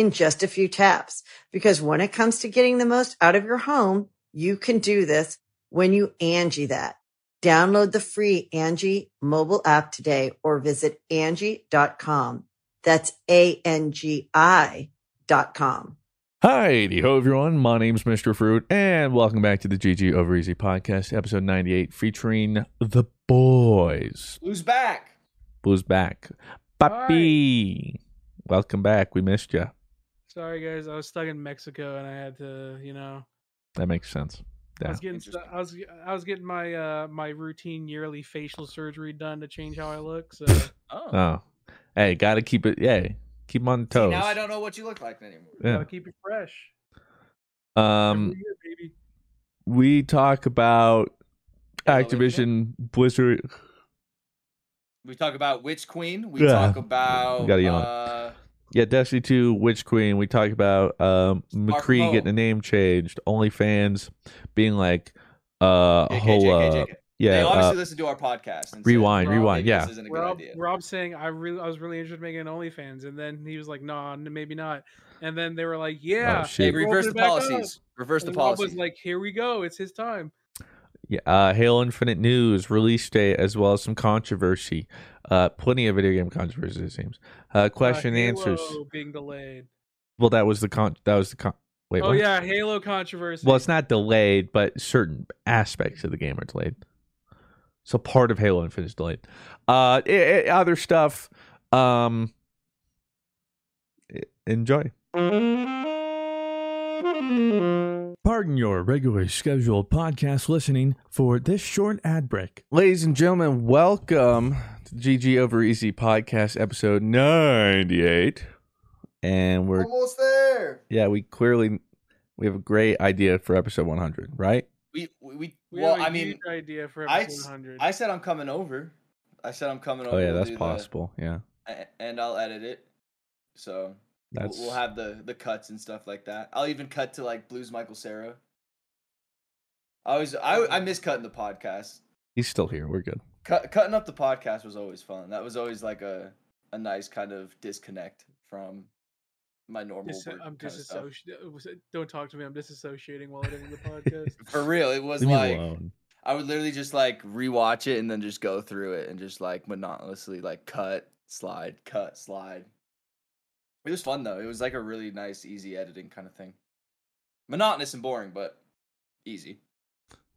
in just a few taps. Because when it comes to getting the most out of your home, you can do this when you Angi that. Download the free Angi mobile app today or visit Angi.com. That's A-N-G-I dot com. Hi, ho everyone. My name's Mr. Fruit, and welcome back to the GG Over EZ podcast, episode 98, featuring the boys. Who's back? Blues back. Papi. Welcome back. We missed you. Sorry, guys. I was stuck in Mexico and I had to, you know. That makes sense. I was getting stu- I was I was getting my uh my routine yearly facial surgery done to change how I look. So Oh. Oh. Hey, gotta keep it, yeah. keep on See, toes. now I don't know what you look like anymore. Yeah. gotta keep it fresh. Um, year, baby. we talk about Hello, Internet. Activision Blizzard. We talk about Witch Queen. We Yeah. talk about Gotta yawn. uh, Yeah, Destiny 2, Witch Queen. We talk about um, McCree Mo. getting a name changed. OnlyFans being like, uh, JK, whole, JK, uh, yeah, they obviously uh, listen to our podcast. And rewind, said, rewind, yeah. This isn't a good Rob, idea. Rob saying I really I was really interested in making an OnlyFans, and then he was like, "No, n- maybe not." And then they were like, "Yeah." Oh, shit. Hey, reverse the opening it back up. policies. Reverse the And Rob policies. was like, "Here we go. It's his time." Yeah, uh, Halo Infinite news, release date, as well as some controversy. Uh, plenty of video game controversy, it seems. Uh, question Uh, and answers. Being delayed. Well, that was the con. That was the con. Wait, Oh what? yeah, Halo controversy. Well, it's not delayed, but certain aspects of the game are delayed. So part of Halo Infinite is delayed. Uh, i- i- other stuff. Um, e- enjoy. Pardon your regularly scheduled podcast listening for this short ad break. Ladies and gentlemen, welcome to the GG Over EZ podcast episode 98. And we're Almost there. yeah, we clearly we have a great idea for episode 100, right? We we, we we well, have a I mean, idea for I, episode s- 100. I said I'm coming over. I said I'm coming over. Oh yeah, that's do the- possible. Yeah, and I'll edit it. So we'll- that's we'll, have the the cuts and stuff like that. I'll even cut to like Blues Michael Cera. I was I I miss cutting the podcast. he's still here. We're good. Cut, cutting up the podcast was always fun. That was always like a a nice kind of disconnect from my normal Dis- I'm kind of disassociating. Uh, don't talk to me. I'm disassociating while editing the podcast. For real, it was Leave like. I would literally just like rewatch it and then just go through it and just like monotonously like cut, slide, cut, slide. It was fun though. It was like a really nice, easy editing kind of thing. Monotonous and boring, but easy.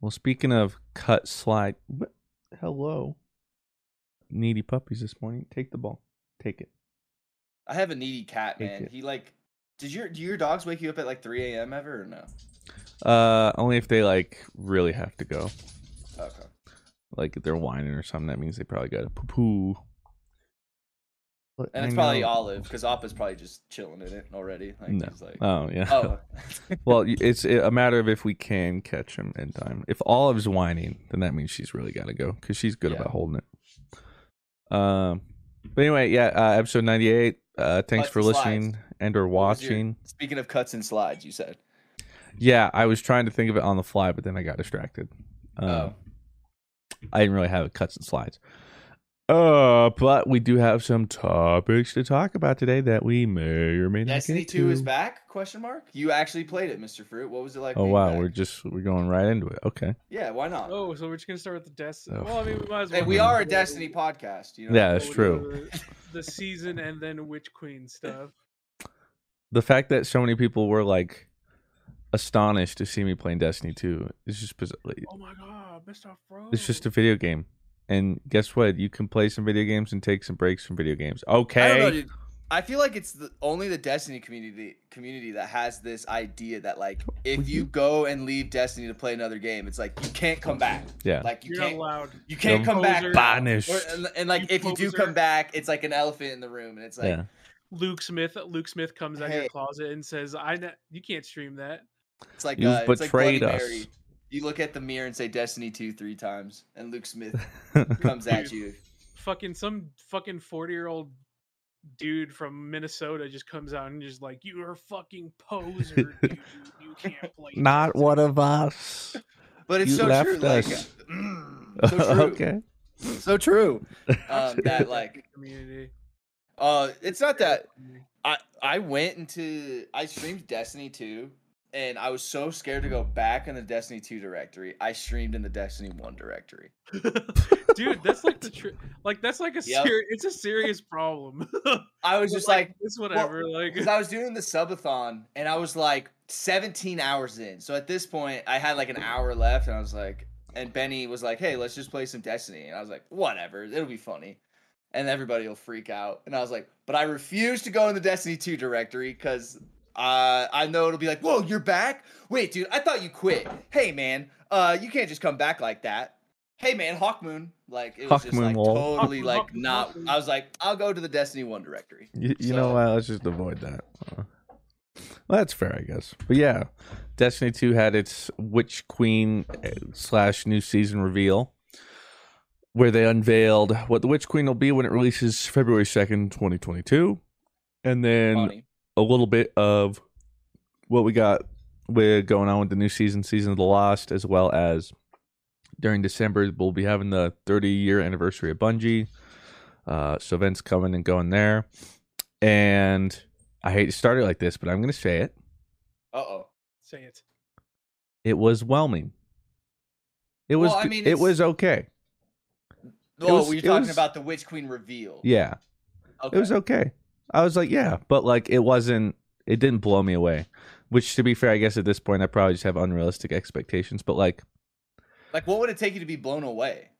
Well, speaking of cut slide, hello, needy puppies this morning. Take the ball. Take it. I have a needy cat, Take man. it. He like, did your do your dogs wake you up at like 3 a.m. ever or no? Uh, only if they like really have to go. Okay. Like if they're whining or something, that means they probably got to poo poo. But And it's probably Olive because Appa's probably just chilling in it already. Like No. like, Oh yeah. oh, well, it's a matter of if we can catch him in time. If Olive's whining, then that means she's really got to go because she's good Yeah. about holding it. Um, but anyway, yeah, uh, episode ninety-eight. Uh, thanks Cuts for and slides. listening and or was your- watching. Speaking of cuts and slides, you said. Yeah, I was trying to think of it on the fly, but then I got distracted. Um, Oh. I didn't really have a cuts and slides. Uh, but we do have some topics to talk about today that we may or may not get to Destiny get Two to. is back? Question mark. You actually played it, Mister Fruit. What was it like? Oh wow, back? we're just we're going right into it. Okay. yeah. Why not? oh, so we're just gonna start with the Destiny. Oh. Well, I mean, we might as well. Hey, well. we are a Destiny podcast. You know? Yeah, that's true. The, the season and then Witch Queen stuff. the fact that so many people were like astonished to see me playing Destiny 2. It's just bizarre. Oh my god, Mr. Fro. It's just a video game. And guess what? You can play some video games and take some breaks from video games. Okay. I don't know, dude. I feel like it's the, only the Destiny community community that has this idea that like if you go and leave Destiny to play another game, it's like you can't come back. Yeah. Like you You're can't allowed. you can't You're come back. Banished. Or, and, and, like You if you do come back, it's like an elephant in the room, and it's like yeah. Luke Smith. Luke Smith comes out of your closet and says, "I kn- you can't stream that." it's like You've uh, it's like betrayed us. Mary. You look at the mirror and say Destiny two three times, and Luke Smith comes at you. Fucking some fucking forty year old dude from Minnesota just comes out and just like, "You are a fucking poser, dude. You can't play." Not Destiny." one of us. But it's You so left true. Like, mm, so true. okay. So true. Um, that like, community. uh, it's not that I I went into I streamed Destiny 2 and I was so scared to go back in the Destiny 2 directory. I streamed in the Destiny 1 directory. dude that's like the tr- like that's like a Yep. serious it's a serious problem I was just like it's whatever like because I was doing the subathon and I was like 17 hours in. So at this point I had like an hour left and I was like and Benny was like, "Hey, let's just play some Destiny." And I was like, "Whatever, it'll be funny." And everybody will freak out. And I was like, "But I refuse to go in the Destiny 2 directory cuz uh, I know it'll be like, "Whoa, you're back? Wait, dude, I thought you quit. Hey, man, uh, you can't just come back like that. Hey, man, Hawkmoon, like it was just Hawkmoon like lol. totally Hawkmoon, like Hawkmoon, not. Hawkmoon. I was like, I'll go to the Destiny One directory. You, you know what? Let's just avoid that. Well, that's fair, I guess. But yeah, Destiny 2 had its Witch Queen uh, slash new season reveal where they unveiled what the Witch Queen will be when it releases February 2nd, 2022. And then Funny. A little bit of what we got with going on with the new season, Season of the Lost, as well as during December, we'll be having the 30 year anniversary of Bungie. Uh, so events coming and going there. And I hate to start it like this, but I'm going to say it. Uh oh. say it It was whelming. It was. Well, I mean, it was okay. Oh, was- were you talking was- about the Witch Queen reveal? Yeah, Okay. it was okay. I was like, yeah, but like it wasn't. It didn't blow me away. Which, to be fair, I guess at this point I probably just have unrealistic expectations. But like, Like, what would it take you to be blown away?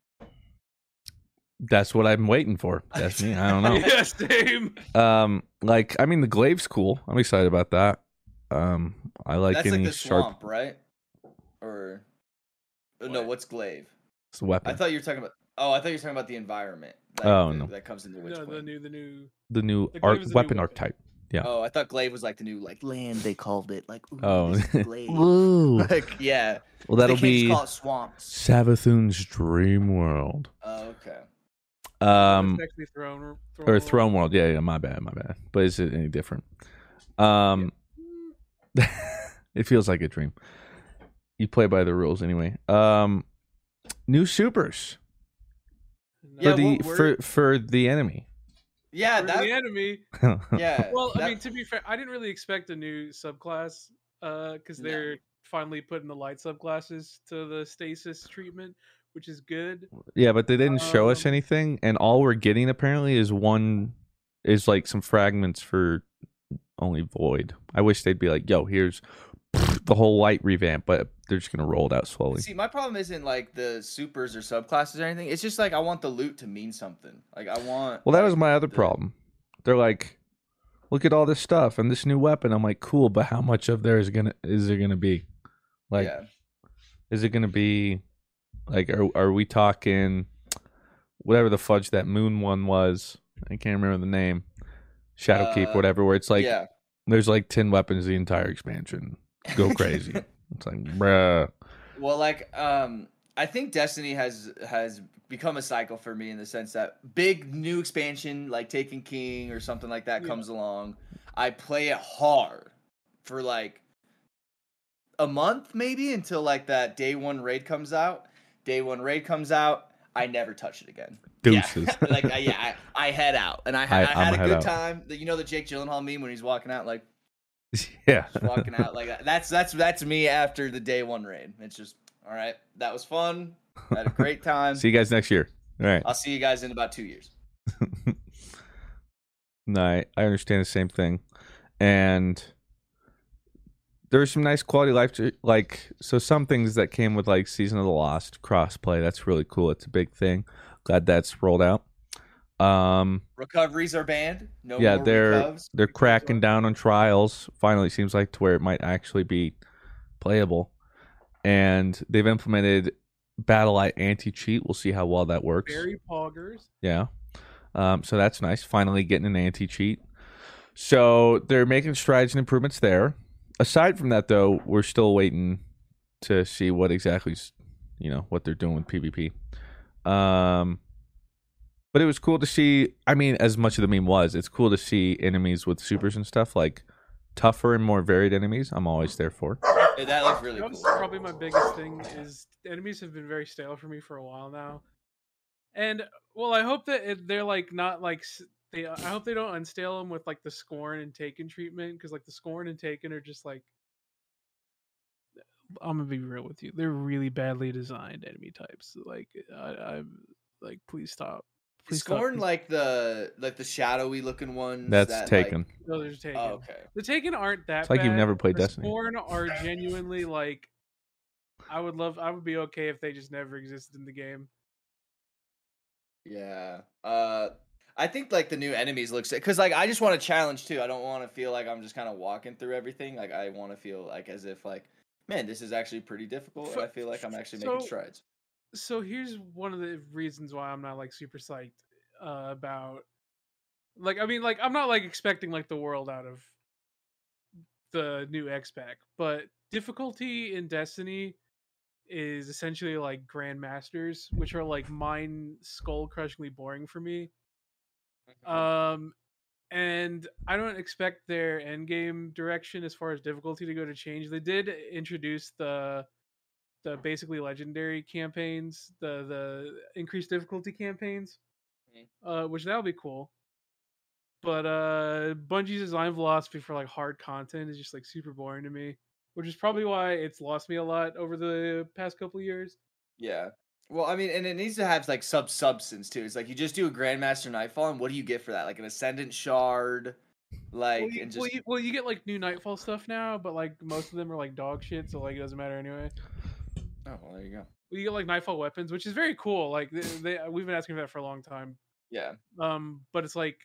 that's what I'm waiting for. That's me. I don't know. yeah same Um, like I mean, the glaive's cool. I'm excited about that. Um, I like That's like any the sharp swamp, right? Or uh, no, what's glaive? It's a weapon. I thought you were talking about. Oh, I thought you were talking about the environment. Like, Oh, the- no. that comes in the Witch no, the new the new the new The glaive art is a new weapon weapon. archetype. yeah. Oh, I thought glaive was like the new like land they called it. Like ooh, Oh, glaive. Ooh. like yeah. well, that'll they can't just be call it swamps. Savathun's dream world. Oh, okay. Um, it's actually throne or throne world. Yeah, yeah. My bad, my bad. But is it any different? Um, it feels like a dream. You play by the rules anyway. Um, new supers No, Yeah, for the what for for the enemy. Yeah, that. the enemy Yeah. well i that- mean to be fair i didn't really expect a new subclass uh because No. they're finally putting the light subclasses to the stasis treatment which is good Yeah, but they didn't show us Um, anything, and all we're getting apparently is one is like some fragments for only void. I wish they'd be like, "Yo, here's the whole light revamp," but they're just gonna roll it out slowly. See, my problem isn't like the supers or subclasses or anything. It's just like I want the loot to mean something. Like I want. Well, that like, was my other the- problem. They're like, "Look at all this stuff and this new weapon." I'm like, "Cool, but how much of there is gonna is there gonna be? Like, yeah. is it gonna be like are are we talking whatever the fudge that moon one was? I can't remember the name. Shadowkeep, Uh, whatever. Where it's like yeah. there's like ten weapons the entire expansion. Go crazy. it's like, bruh. Well, like um, I think Destiny has has become a cycle for me in the sense that big new expansion like Taken King or something like that Yeah. comes along. I play it hard for like a month maybe until like that day one raid comes out. Day one raid comes out. I never touch it again. Deuces. Yeah. like I, yeah, I, I head out and I, ha- I- I, I'm had a good out. time. The- You know the Jake Gyllenhaal meme when he's walking out like yeah. just walking out like that. That's that's that's me after the day one raid. It's just all right. That was fun. Had a great time. See you guys next year. All right. I'll see you guys in about two years. No, I, I understand the same thing. And there's some nice quality life to, like so some things that came with like season of the lost crossplay that's really cool it's a big thing glad that's rolled out um Recoveries are banned. No yeah more they're recovs. they're cracking down on trials finally seems like to where it might actually be playable and they've implemented BattlEye anti cheat we'll see how well that works Very poggers. yeah. Um, so that's nice. Finally getting an anti cheat. So they're making strides and improvements there. Aside from that, though, we're still waiting to see what exactly, you know, what they're doing with PvP. Um, but it was cool to see. I mean, as much of the meme was, it's cool to see enemies with supers and stuff like tougher and more varied enemies. I'm always there for. Yeah, that looks really That was cool. probably my biggest thing is enemies have been very stale for me for a while now, and well, I hope that it, they're like not like they. I hope they don't unstale them with like the scorn and taken treatment because like the scorn and taken are just like. I'm gonna be real with you. They're really badly designed enemy types. Like I, I'm like, please stop. Please stop. Scorn Please- like the like the shadowy looking ones. That's that, taken. Like, No, there's taken. oh, okay. The Taken aren't that. It's like you've never played the Destiny. Scorn are genuinely like. I would love. I would be okay if they just never existed in the game. Yeah. Uh I think like the new enemies looks because like I just want to challenge too. I don't want to feel like I'm just kind of walking through everything. Like I want to feel like as if like, man, this is actually pretty difficult. And I F- feel like I'm actually so- making strides. So here's one of the reasons why I'm not like super psyched uh, about. Like I mean, like I'm not like expecting like the world out of the new X pack, but difficulty in Destiny is essentially like grandmasters, which are like mind skull crushingly boring for me. Um, and I don't expect their end game direction as far as difficulty to go to change. They did introduce the the basically legendary campaigns, the the increased difficulty campaigns, uh, which that'll be cool. But uh, Bungie's design philosophy for like hard content is just like super boring to me, which is probably why it's lost me a lot over the past couple of years. Yeah. Well, I mean, and it needs to have like sub substance too. It's like you just do a Grandmaster Nightfall, and what do you get for that? Like an Ascendant Shard, like well, you, and just well, you, well, you get like new Nightfall stuff now, but like most of them are like dog shit, so like it doesn't matter anyway. Oh well, there you go. You get like Nightfall weapons, which is very cool. Like they, they we've been asking for that for a long time. Yeah, Um, but it's like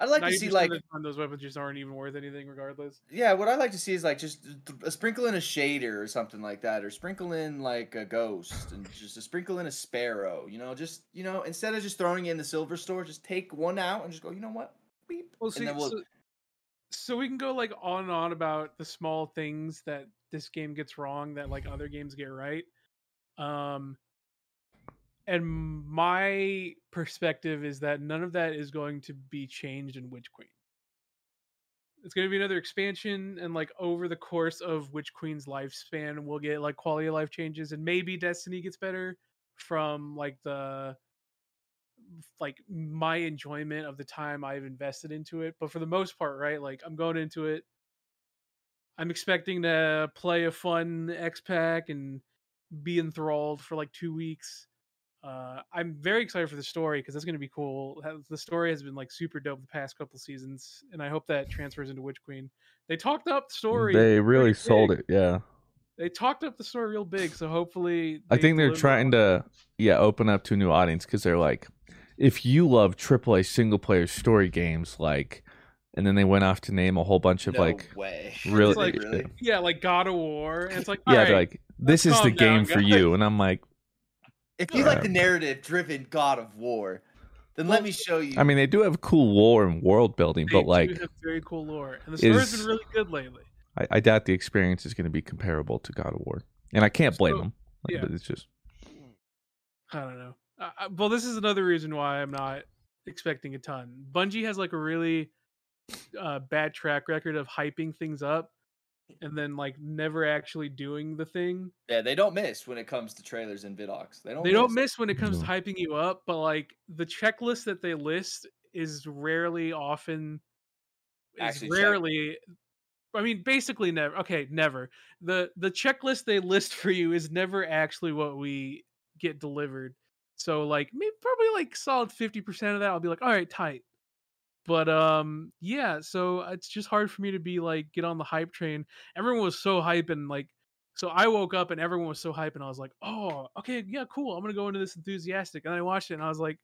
I'd like to see like time those weapons just aren't even worth anything, regardless. yeah. What I'd like to see is like just a sprinkle in a shader or something like that, or sprinkle in like a ghost and just a sprinkle in a sparrow. You know, just you know, instead of just throwing in the silver store, just take one out and just go. You know what? Beep. Well, see, we'll so, so we can go like on and on about the small things that this game gets wrong that like other games get right. Um, and my perspective is that none of that is going to be changed in Witch Queen. It's going to be another expansion, and like over the course of Witch Queen's lifespan, we'll get like quality of life changes, and maybe Destiny gets better from like the like my enjoyment of the time I've invested into it. But for the most part, right, like I'm going into it. I'm expecting to play a fun X Pack and be enthralled for like two weeks. Uh, I'm very excited for the story because that's going to be cool. The story has been like super dope the past couple seasons, and I hope that transfers into Witch Queen. They talked up the story. They really sold big. it. Yeah. They talked up the story real big, so hopefully. I think they're trying on- to yeah open up to a new audience because they're like, if you love AAA single player story games, like, and then they went off to name a whole bunch of no like, way. really- like- really? Yeah, like God of War, and it's like, yeah, right, like, this is calm the down, game for guys. you, and I'm like, If you like the narrative driven God of War, then let me show you. I mean, they do have cool lore and world building, they but do like, have very cool lore, and the story's is- been really good lately. I, I doubt the experience is going to be comparable to God of War, and I can't blame So, them. Like, yeah. But it's just I don't know. Uh, uh, well, this is another reason why I'm not expecting a ton. Bungie has like a really uh, bad track record of hyping things up and then like never actually doing the thing. yeah, they don't miss when it comes to trailers and vidocs. They don't. They don't miss when it comes to hyping you up, but like the checklist that they list is rarely often is Actually check. rarely I mean basically never okay, never. The the checklist they list for you is never actually what we get delivered. So like maybe probably like solid 50% of that I'll be like, "All right, tight." But um, yeah. So it's just hard for me to be like get on the hype train. Everyone was so hype and like. So I woke up and everyone was so hype, and I was like, "Oh, okay, yeah, cool. I'm gonna go into this enthusiastic." And I watched it, and I was like,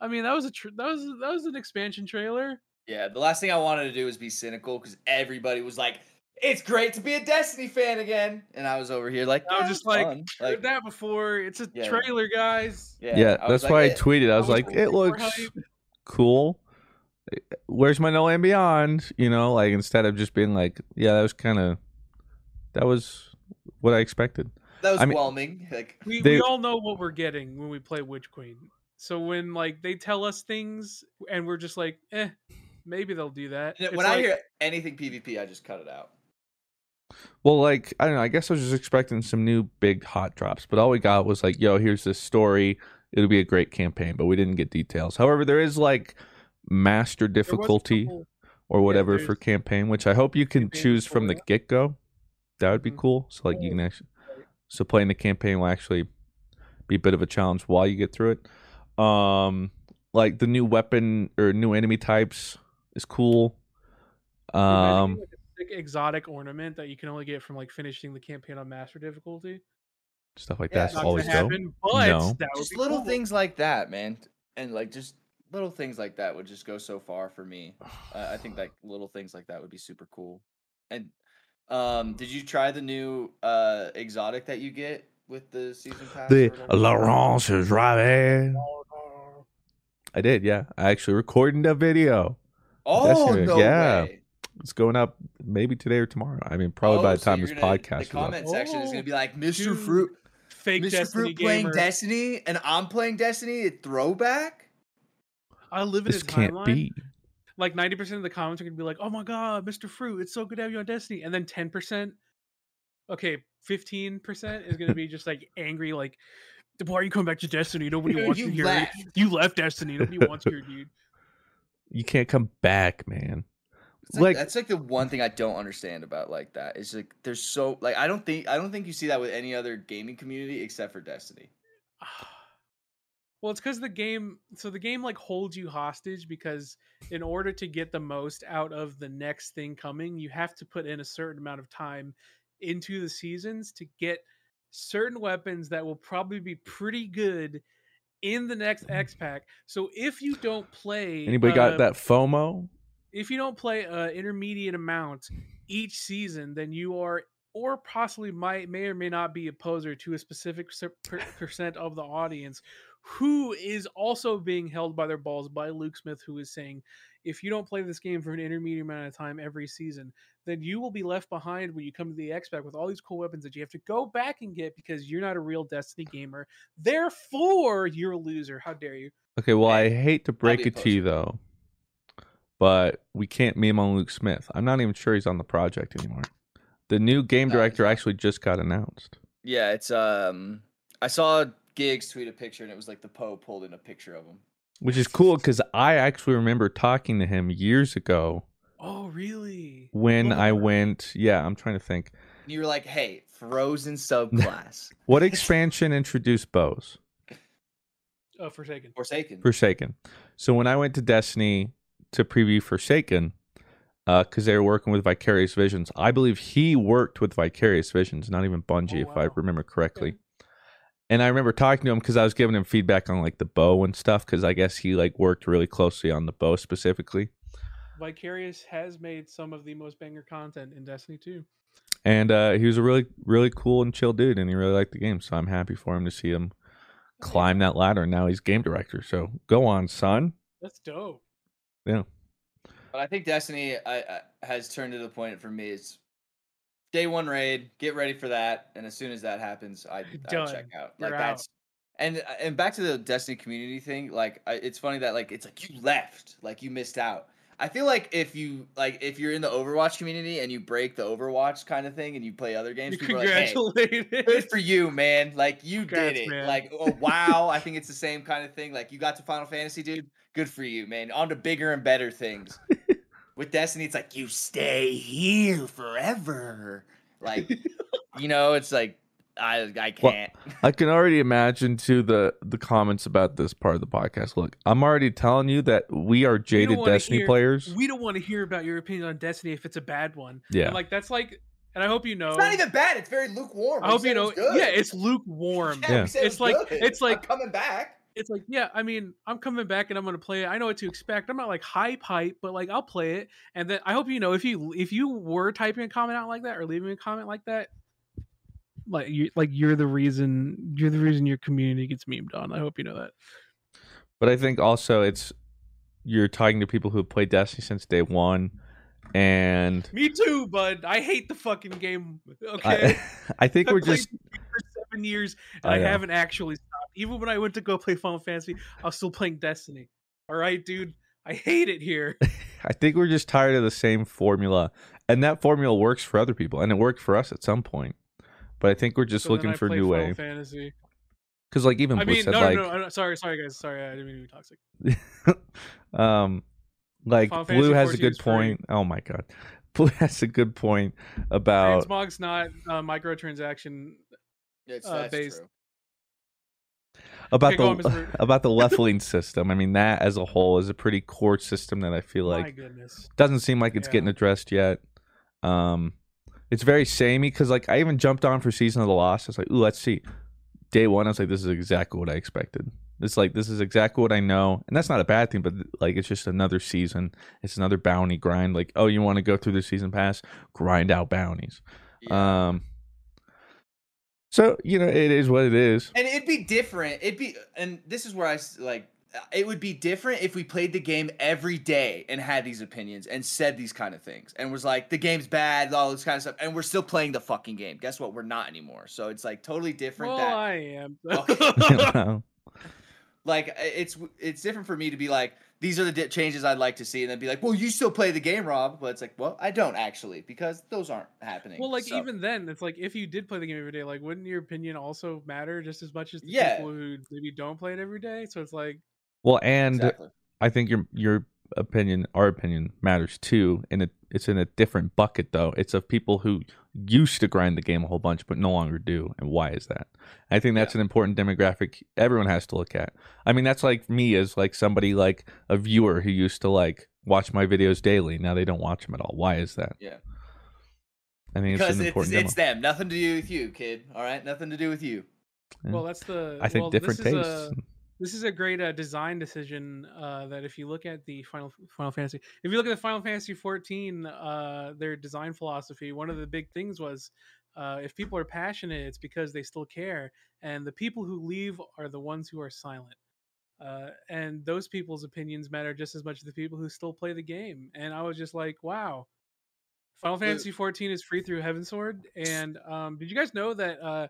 "I mean, that was a tr- that was that was an expansion trailer." Yeah, the last thing I wanted to do was be cynical because everybody was like, "It's great to be a Destiny fan again," and I was over here like, I was just it's like, fun." Heard that before. It's a Yeah. trailer, guys. yeah, Yeah, I was that's why I tweeted. I was, was like, it looks hype. cool. Where's my No Land Beyond? You know, like instead of just being like, yeah, that was kind of, that was what I expected. that was I mean- whelming. Like, We They- we all know what we're getting when we play Witch Queen. So when like they tell us things and we're just like, eh, maybe they'll do that. when It's I hear anything PvP, I just cut it out. Well, like I don't know. I guess I was just expecting some new big hot drops, but all we got was like, "Yo, here's this story. It'll be a great campaign," but we didn't get details. However, there is like master there was a difficulty couple- or whatever there's- for campaign, which I hope you can choose from the get go. That would be Mhm. cool. So like you can actually, so playing the campaign will actually be a bit of a challenge while you get through it. Um, like the new weapon or new enemy types is cool. Can you imagine Um, getting, like, a sick exotic ornament that you can only get from like finishing the campaign on master difficulty. stuff like Yeah, that's always gonna dope. but No. that Just little cool. things like that, man, and like just little things like that would just go so far for me. Uh, I think like little things like that would be super cool. And um, did you try the new uh exotic that you get with the season pass? The whatever? Laurence is right. I did, yeah. I actually recorded a video. Oh no yeah. way! It's going up maybe today or tomorrow. I mean, probably by Oh, the so time you're this gonna- podcast the is up. comment section is Oh, gonna be like Mr. dude. Fruit, Fake Mr. Destiny Fruit playing. Destiny, and I'm playing Destiny. A throwback. I live in This a can't timeline. be. Like ninety percent of the comments are gonna be like, "Oh my god, Mr. Fruit, it's so good to have you on Destiny," and then ten percent, okay, fifteen percent is gonna be just like angry, like, "Why are you coming back to Destiny? Nobody wants you, You here. left. You left Destiny. Nobody wants you, here, dude." You can't come back, man. It's like, Like- that's like the one thing I don't understand about like that. It's like there's so like I don't think I don't think you see that with any other gaming community except for Destiny. Well, it's because the game. So the game like holds you hostage because in order to get the most out of the next thing coming, you have to put in a certain amount of time into the seasons to get certain weapons that will probably be pretty good in the next X pack. So if you don't play, Anybody uh, got that FOMO? If you don't play an intermediate amount each season, then you are, or possibly might may or may not be a poser to a specific per- percent of the audience who is also being held by their balls by Luke Smith, who is saying, if you don't play this game for an intermediate amount of time every season, then you will be left behind when you come to the X Pack with all these cool weapons that you have to go back and get because you're not a real Destiny gamer. Therefore, you're a loser. How dare you? Okay, well, I hate to break it to you though, but we can't meme on Luke Smith. I'm not even sure he's on the project anymore. The new game director not. actually just got announced. Yeah, it's um I saw Gigs tweet a picture and it was like the Poe pulled in a picture of him. Which is cool because I actually remember talking to him years ago Oh, really? when I went. Yeah, I'm trying to think. And you were like, "Hey, Frozen subclass, What expansion introduced bows? Oh, Forsaken. Forsaken." Forsaken. So when I went to Destiny to preview Forsaken, because they were working with Vicarious Visions, I believe he worked with Vicarious Visions, not even Bungie, Oh, if I remember correctly. Okay. And I remember talking to him because I was giving him feedback on like the bow and stuff, because I guess he like worked really closely on the bow specifically. Vicarious has made some of the most banger content in Destiny 2. And uh, he was a really, really cool and chill dude, and he really liked the game. So I'm happy for him to see him climb that ladder. And now he's game director. So go on, son. That's dope. Yeah. But I think Destiny I, I, has turned to the point for me. It's day one raid. Get ready for that, and as soon as that happens, I, I check out. You're like out. that's and uh, and back to the Destiny community thing. Like I, it's funny that like it's like you left, like you missed out. I feel like if you like if you're in the Overwatch community and you break the Overwatch kind of thing and you play other games, You people are like, hey, good for you, man. Like you Congrats, did it. man. Like oh wow, I think it's the same kind of thing. Like you got to Final Fantasy, dude. Good for you, man. On to bigger and better things. With Destiny, it's like you stay here forever. Like you know, it's like I I can't. I can already imagine to the the comments about this part of the podcast. Look, I'm already telling you that we are jaded wanna Destiny hear- players. We don't want to hear about your opinion on Destiny if it's a bad one. Yeah. And, like that's like, and I hope you know. It's not even bad. It's very lukewarm. I We hope you know. was. Yeah, it's lukewarm. Yeah, Yeah. we said it It's like- good. it's I'm like- coming back. It's like, yeah, I mean, I'm coming back and I'm gonna play it. I know what to expect. I'm not like hype hype, but like I'll play it. And then I hope you know if you if you were typing a comment out like that or leaving a comment like that, like you like you're the reason you're the reason your community gets memed on. I hope you know that. But I think also it's you're talking to people who have played Destiny since day one, and Me too, bud. I hate the fucking game. Okay. I, I think we're just for seven years and I I, haven't actually stopped. Even when I went to go play Final Fantasy, I was still playing Destiny. All right, dude. I hate it here. I think we're just tired of the same formula, and that formula works for other people, and it worked for us at some point. But I think we're just So looking for a new Final way. Fantasy. Because like even I Bliss mean, said, no, like no, no, no. Sorry, sorry, guys. Sorry, I didn't mean to be toxic. um like Final blue Fantasy has a good is free. point oh my god blue has a good point about Transmog's not uh, microtransaction. It's, Uh, that's based. true. about Okay, go on, the about the leveling system i mean that as a whole is a pretty core system that i feel My like goodness. doesn't seem like it's Yeah. getting addressed yet um it's very samey because like i even jumped on for season of the lost. I was like ooh let's see. Day one i was like this is exactly what i expected. It's like this is exactly what i know. And that's not a bad thing but like it's just another season. It's another bounty grind. Like oh you want to go through the season pass? Grind out bounties. Yeah. um so you know it is what it is. And it'd be different. It'd be, and this is where I like. Uh, it would be different if we played the game every day and had these opinions and said these kind of things and was like, the game's bad, all this kind of stuff, and we're still playing the fucking game. Guess what? We're not anymore. So it's like totally different. Well, that I am. Okay. like uh, it's it's different for me to be like, these are the di- changes I'd like to see, and then be like, well, you still play the game, Rob. But it's like, well, I don't actually because those aren't happening. well, like So- even then, it's like if you did play the game every day, like wouldn't your opinion also matter just as much as the Yeah. people who maybe don't play it every day? So it's like, well and exactly. I think your your opinion, our opinion, matters too. And it, it's in a different bucket though. It's of people who used to grind the game a whole bunch, but no longer do. And why is that? I think that's an important demographic everyone has to look at. I mean, that's like me as like somebody like a viewer who used to like watch my videos daily. Now they don't watch them at all. Why is that? Yeah. I think because it's an it's, important it's demo. them. Nothing to do with you, kid. All right, nothing to do with you. Yeah. well, that's the. I think well, different this is tastes. A, this is a great uh, design decision uh, that if you look at the final Final Fantasy, if you look at the Final Fantasy 14, uh, their design philosophy, one of the big things was uh, if people are passionate, it's because they still care, and the people who leave are the ones who are silent. Uh, and those people's opinions matter just as much as the people who still play the game. And I was just like, wow. Final Fantasy 14 is free through Heavensward, and um, did you guys know that uh,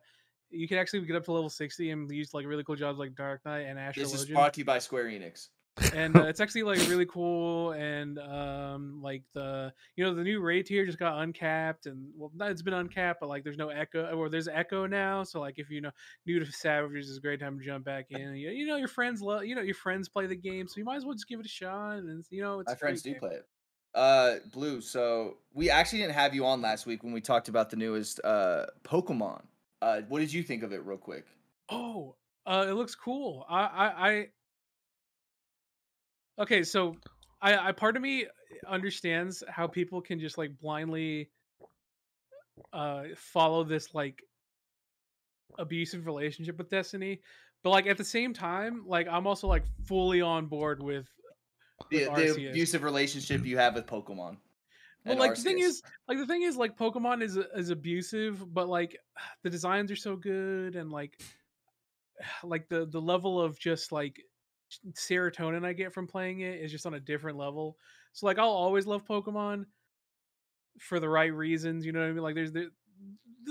you can actually get up to level 60 and use like really cool jobs like Dark Knight and This is brought to you by Square Enix. and uh, it's actually like really cool and um like the you know the new raid tier just got uncapped and well it's been uncapped but like there's no echo or there's echo now so like if you know new to savages is a great time to jump back in you, you know your friends love you know your friends play the game so you might as well just give it a shot and you know it's My friends do game. play it. Uh, Blue. So we actually didn't have you on last week when we talked about the newest uh Pokemon. Uh, what did you think of it, real quick? Oh, uh, it looks cool. I, I, I. Okay, so I, I part of me understands how people can just like blindly uh follow this like abusive relationship with Destiny, but like at the same time, like I'm also like fully on board with. The, the abusive relationship you have with Pokemon. Well, like the thing is, like the thing is, like Pokemon is uh, is abusive, but like the designs are so good, and like like the the level of just like serotonin I get from playing it is just on a different level. So like I'll always love Pokemon for the right reasons. You know what I mean? Like there's there,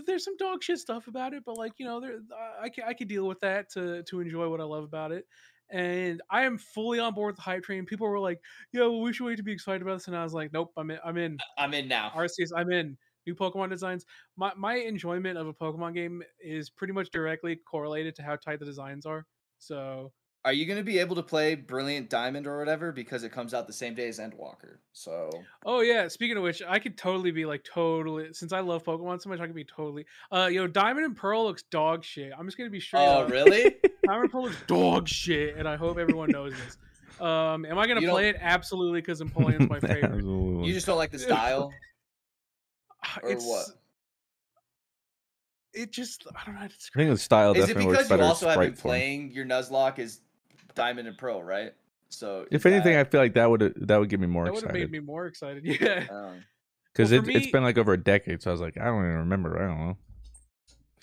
there's some dog shit stuff about it, but like you know there I can I can deal with that to to enjoy what I love about it. And I am fully on board with the hype train. People were like, "Yo, well, we should wait to be excited about this," and I was like, "Nope, I'm in. I'm in." I'm in now. Arceus, I'm in. New Pokemon designs. My my enjoyment of a Pokemon game is pretty much directly correlated to how tight the designs are. So Are you gonna be able to play Brilliant Diamond or whatever because it comes out the same day as Endwalker? So Oh yeah. Speaking of which, I could totally be like totally since I love Pokemon so much, I could be totally. Uh, yo, Diamond and Pearl looks dog shit. I'm just gonna be straight Oh up. really? Diamond and Pearl looks dog shit, and I hope everyone knows this. Um, am I gonna You play don't- it? Absolutely, because Empoleon's my favorite. Absolutely. you just don't like the style? Or it's what? it just I don't know how to I describe. think the style Is it definitely works because you better. also have been sprite form. playing your Nuzlocke as Diamond and Pearl, right? So If is anything, I feel like that would that would get me more That would have made excited me more excited. Yeah. um, because Well, for it, it's me- been like over a decade. So I was like, I don't even remember. I don't know.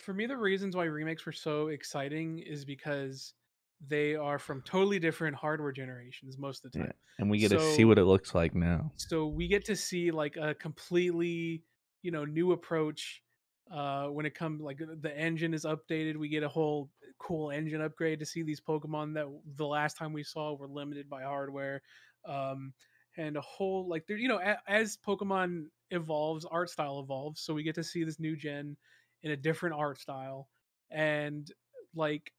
For me, the reasons why remakes were so exciting is because they are from totally different hardware generations most of the Yeah. time. And we get to see what it looks like now. so we get to see like a completely you know new approach uh when it comes like the engine is updated we get a whole cool engine upgrade to see these pokemon that the last time we saw were limited by hardware um and a whole like there you know a, as pokemon evolves art style evolves so we get to see this new gen in a different art style and like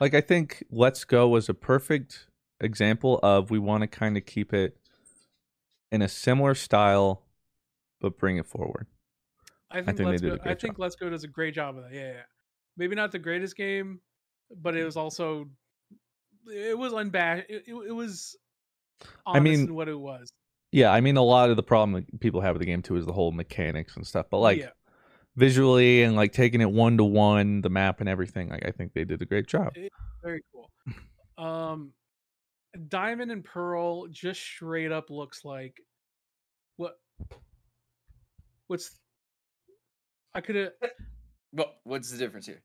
Like I think Let's Go was a perfect example of we want to kind of keep it in a similar style, but bring it forward. I think, think Let's Go. I think job. Let's Go does a great job of that. Yeah, yeah. Maybe not the greatest game, but it was also it was unbashed. It, it, it was I mean, in what it was. Yeah, I mean a lot of the problem that people have with the game too is the whole mechanics and stuff. But like yeah, visually and like taking it one to one, the map and everything, like I think they did a great job. very cool. Um, Diamond and Pearl just straight up looks like what? What's I could have. but what's the difference here?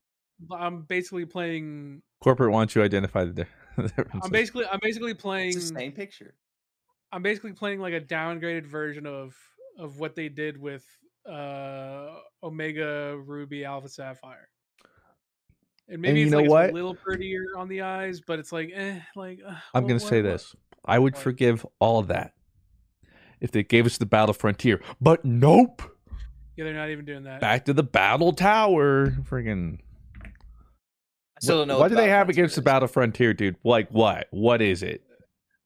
I'm basically playing. Corporate wants you to identify the di- the differences. I'm basically. I'm basically playing. It's the same picture. I'm basically playing like a downgraded version of of what they did with uh Omega Ruby Alpha Sapphire. And maybe you it's know like what? It's a little prettier on the eyes, but it's like eh, like uh, I'm gonna say what- this. I would what? forgive all of that if they gave us the Battle Frontier. But nope. Yeah, they're not even doing that. Back to the Battle Tower. Friggin' I still don't know. What the do they have Battlefront against the. Battle Frontier, dude? Like what? What is it?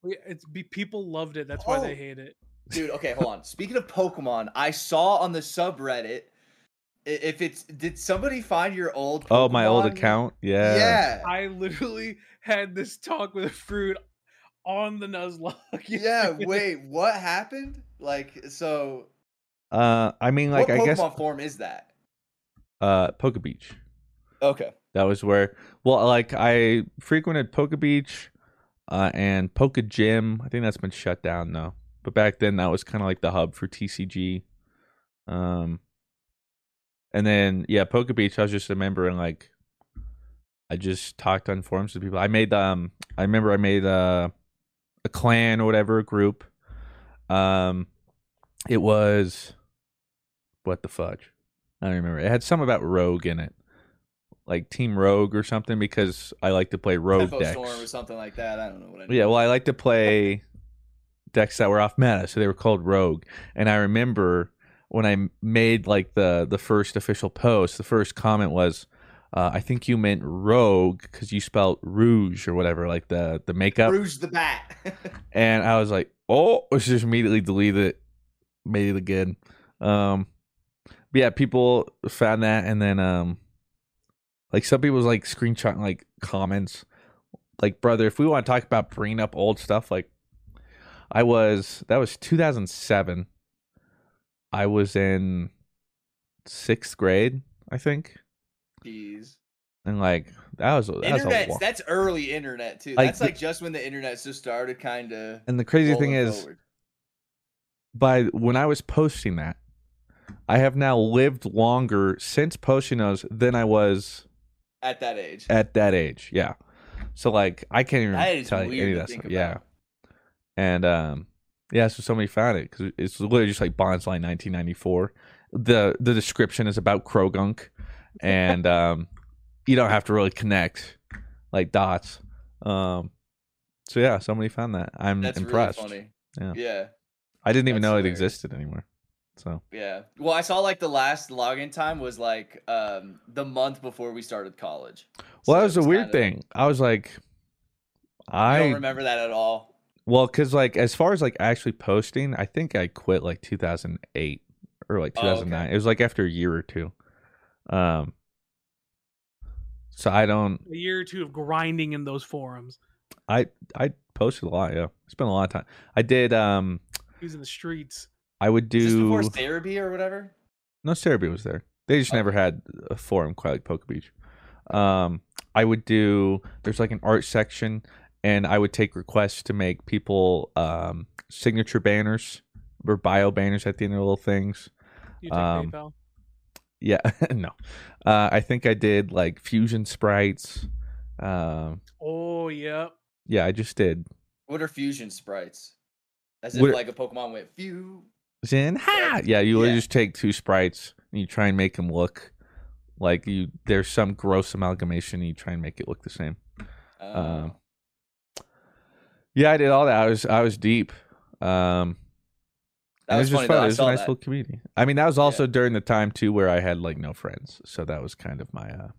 Yeah, It's be, people loved it. That's why Oh. they hate it. Dude, okay, hold on. Speaking of Pokemon, I saw on the subreddit if it's did somebody find your old Oh, my old account. Yeah. Yeah. I literally had this talk with a fruit on the Nuzlocke. Yeah, wait, what happened? Like so Uh, I mean, like what I Pokemon guess form is that? uh, Poke Beach. Okay. That was where. Well, like I frequented Poke Beach, uh, and Poke Gym. I think that's been shut down though. But back then, that was kind of like the hub for TCG. Um, and then yeah, Poke Beach. I was just remembering like, I just talked on forums with people. I made um, I remember I made uh, a clan or whatever, a group. Um, it was what the fudge. I don't remember. It had some about Rogue in it, like Team Rogue or something, because I like to play Rogue Tempo decks. Storm or something like that. I don't know what I Yeah, well, I like to play decks that were off meta, so they were called Rogue. And I remember when I made like the the first official post, the first comment was, uh, "I think you meant Rogue because you spelled Rouge or whatever, like the the makeup." Rouge the Bat. And I was like, "Oh!" Let's just immediately delete it, made it again. Um, but yeah, people found that, and then um, like some people was like screenshotting like comments, like brother, if we want to talk about bringing up old stuff, like I was that was 2007. I was in sixth grade, I think, Jeez. and like that was that was a Internet's that's early internet too. Like that's like just when the internet just started kind of And the crazy thing is, by when I was posting that, I have now lived longer since posting those than I was at that age. at that age. Yeah. So like I can't even tell you any of that stuff. Yeah. about. And um yeah, so somebody found it because it's literally just like Bonds Line 1994. The the description is about Croagunk, and um you don't have to really connect like dots. Um so yeah, somebody found that. I'm That's impressed. really. Yeah. Yeah. I didn't even That's know it existed anymore. So Yeah. Well, I saw like the last login time was like um the month before we started college. well, So that it was a weird kinda- thing. I was like, I I don't remember that at all. well, because like as far as like actually posting, I think I quit like 2008 or like Oh, okay. 2009. It was like after a year or two. Um. So I don't. A year or two of grinding in those forums. I I posted a lot. Yeah, I spent a lot of time. I did. Um. He was in the streets. I would Is this do. before therapy or whatever? No, Serebii was there. They just never had a forum quite like Poke Beach. Um, I would do. There's like an art section, and I would take requests to make people um, signature banners or bio banners at the end of little things. You take Um, PayPal. Yeah, no. Uh, I think I did like fusion sprites. Um, Oh yeah. yeah, I just did. What are fusion sprites? As if What- like a Pokemon went few. Zen, ha! Yeah, you Yeah. just take two sprites and you try and make them look like you. There's some gross amalgamation. And you try and make it look the same. Uh, Um, Yeah, I did all that. I was I was deep. Um, that was it was just fun. It I was a nice that. little community. I mean, that was also Yeah. during the time too where I had like no friends, so that was kind of my uh,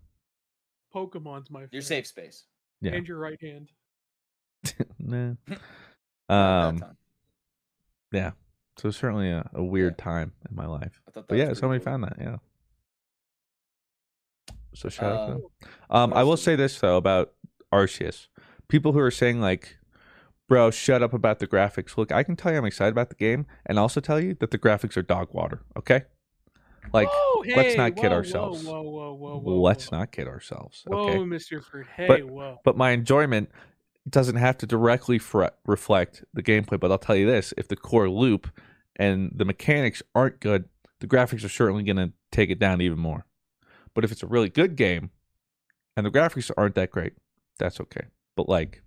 Pokemon's my friend. Your safe space. yeah. And your right hand. nah. Not at that Um, yeah. So it's certainly a, a weird time in my life. I thought that But yeah, somebody cool. found that. Yeah. So shout out to them. Um, Um, I will say this though about Arceus. People who are saying like, "Bro, shut up about the graphics." Look, I can tell you I'm excited about the game, and also tell you that the graphics are dog water. Okay, like Whoa, let's hey, not kid whoa, ourselves. Whoa, whoa, whoa, whoa, whoa. let's whoa. not kid ourselves. Whoa, Okay, Mr. Fruit. Hey, But- whoa. but my enjoyment doesn't have to directly fre- reflect the gameplay. But I'll tell you this: if the core loop and the mechanics aren't good, the graphics are certainly going to take it down even more. But if it's a really good game and the graphics aren't that great, that's okay. But like,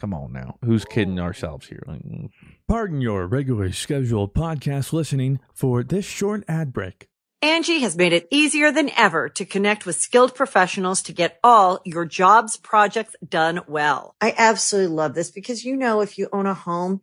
come on now, who's kidding ourselves here? Like, mm. Pardon your regularly scheduled podcast listening for this short ad break. Angi has made it easier than ever to connect with skilled professionals to get all your jobs projects done well. I absolutely love this because, you know, if you own a home,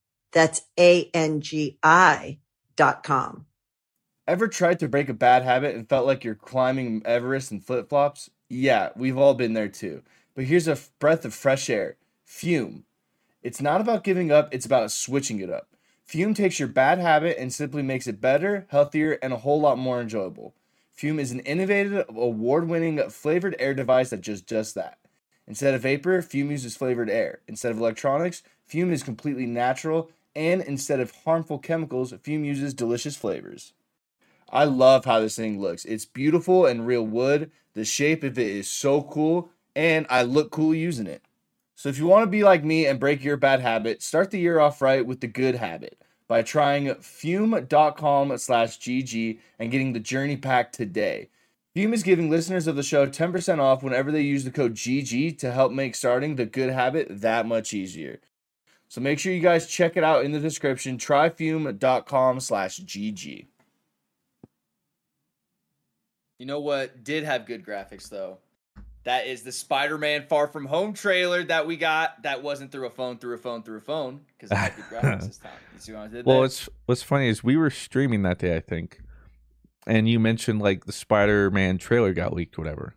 That's A-N-G-I dot com. Ever tried to break a bad habit and felt like you're climbing Everest in flip flops? Yeah, we've all been there too. But here's a breath of fresh air Fume. It's not about giving up, it's about switching it up. Fume takes your bad habit and simply makes it better, healthier, and a whole lot more enjoyable. Fume is an innovative, award winning flavored air device that just does that. Instead of vapor, Fume uses flavored air. Instead of electronics, Fume is completely natural. And instead of harmful chemicals, Fume uses delicious flavors. I love how this thing looks. It's beautiful and real wood. The shape of it is so cool, and I look cool using it. So if you want to be like me and break your bad habit, start the year off right with the good habit by trying fume.com slash GG and getting the journey pack today. Fume is giving listeners of the show 10% off whenever they use the code GG to help make starting the good habit that much easier. So make sure you guys check it out in the description. Tryfume.com slash GG. You know what did have good graphics though? That is the Spider-Man Far From Home trailer that we got. That wasn't through a phone, through a phone, through a phone, because it had good graphics this time. You see what I did Well, there? what's what's funny is we were streaming that day, I think, and you mentioned like the Spider-Man trailer got leaked, whatever.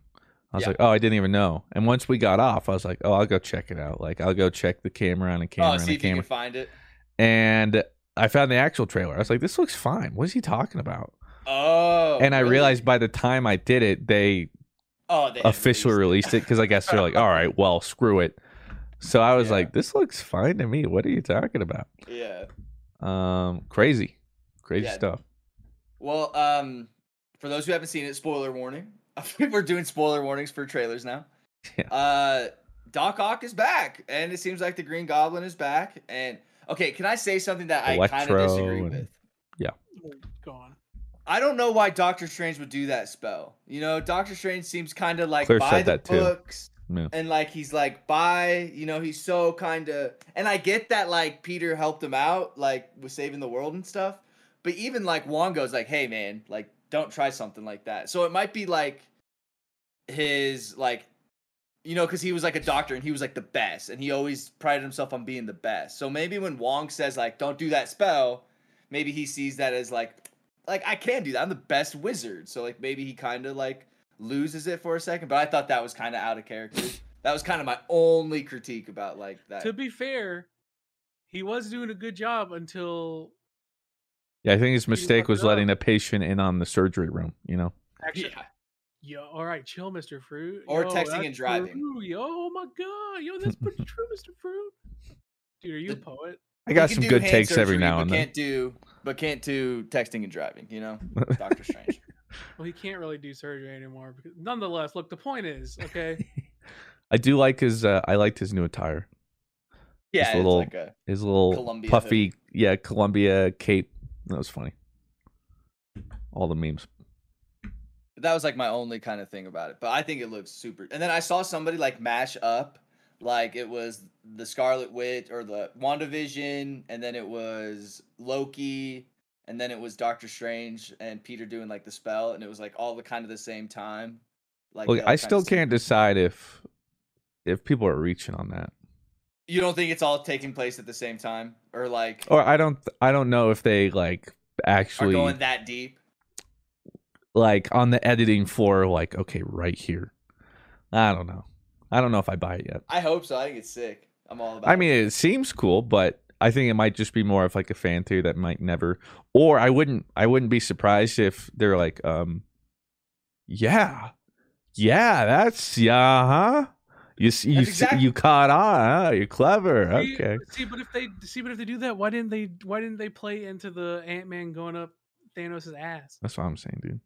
I was Yeah. like, oh, I didn't even know. And once we got off, I was like, oh, I'll go check it out. Like, I'll go check the camera on a camera oh, see if you can find it. And I found the actual trailer. I was like, this looks fine. What is he talking about? Oh, and I really? realized by the time I did it, they oh, they officially released it because I guess they're like, all right, well, screw it. So I was Yeah. like, this looks fine to me. What are you talking about? Yeah. Um, crazy, crazy Yeah. stuff. Well, um, for those who haven't seen it, spoiler warning. We're doing spoiler warnings for trailers now. Yeah. Uh, Doc Ock is back, and it seems like the Green Goblin is back. And okay, can I say something that I kind Electro of disagree and- with? Oh, Gone. I don't know why Doctor Strange would do that spell. You know, Doctor Strange seems kind of like Claire by the that too. books. Yeah. And like he's like by, you know, he's so kind of and I get that like Peter helped him out like with saving the world and stuff. But even like Wongo's like, "Hey man, like don't try something like that." So it might be like his like you know, because he was like a doctor and he was like the best, and he always prided himself on being the best. So maybe when Wong says like, "Don't do that spell," maybe he sees that as like, like I can do that. I'm the best wizard. So like maybe he kind of like loses it for a second. But I thought that was kind of out of character. that was kind of my only critique about like that. To be fair, he was doing a good job until Yeah, I think his mistake was letting a patient in on the surgery room. You know, actually. Yeah. Yo, all right, chill, Mr. Fruit. Or Yo, texting and driving. true. Yo, oh my god, yo, that's pretty true, Mr. Fruit. Dude, are you a poet? I got some good hand takes every now and then. Can't do, but can't do texting and driving. You know, Doctor Strange. Well, he can't really do surgery anymore. Because, nonetheless, look, the point is, okay, I do like his. Uh, I liked his new attire. Yeah, Just a it's little- like a His little Columbia puffy, yeah, Columbia cape. That was funny. All the memes. that was like my only kind of thing about it. But I think it looks super. And then I saw somebody like mash up, like it was the Scarlet Witch or the WandaVision, and then it was Loki, and then it was Doctor Strange and Peter doing like the spell, and it was like all the kind of the same time. Like all I still can't decide if if people are reaching on that, You don't think it's all taking place at the same time, or like or I don't. I don't know if they like are actually going that deep? like on the editing floor. Like, okay, right here. I don't know. I don't know if I buy it yet. I hope so. I think it's sick. I'm all about. I it. mean, it seems cool, but I think it might just be more of like a fan theory that might never. Or I wouldn't. I wouldn't be surprised if they're like, um, yeah, yeah, that's yeah, huh? You s- you That's exactly- you caught on. Huh? You're clever. See- Okay. See, but if they see, but if they do that, why didn't they? Why didn't they play into the Ant Man going up Thanos' ass? That's what I'm saying, dude.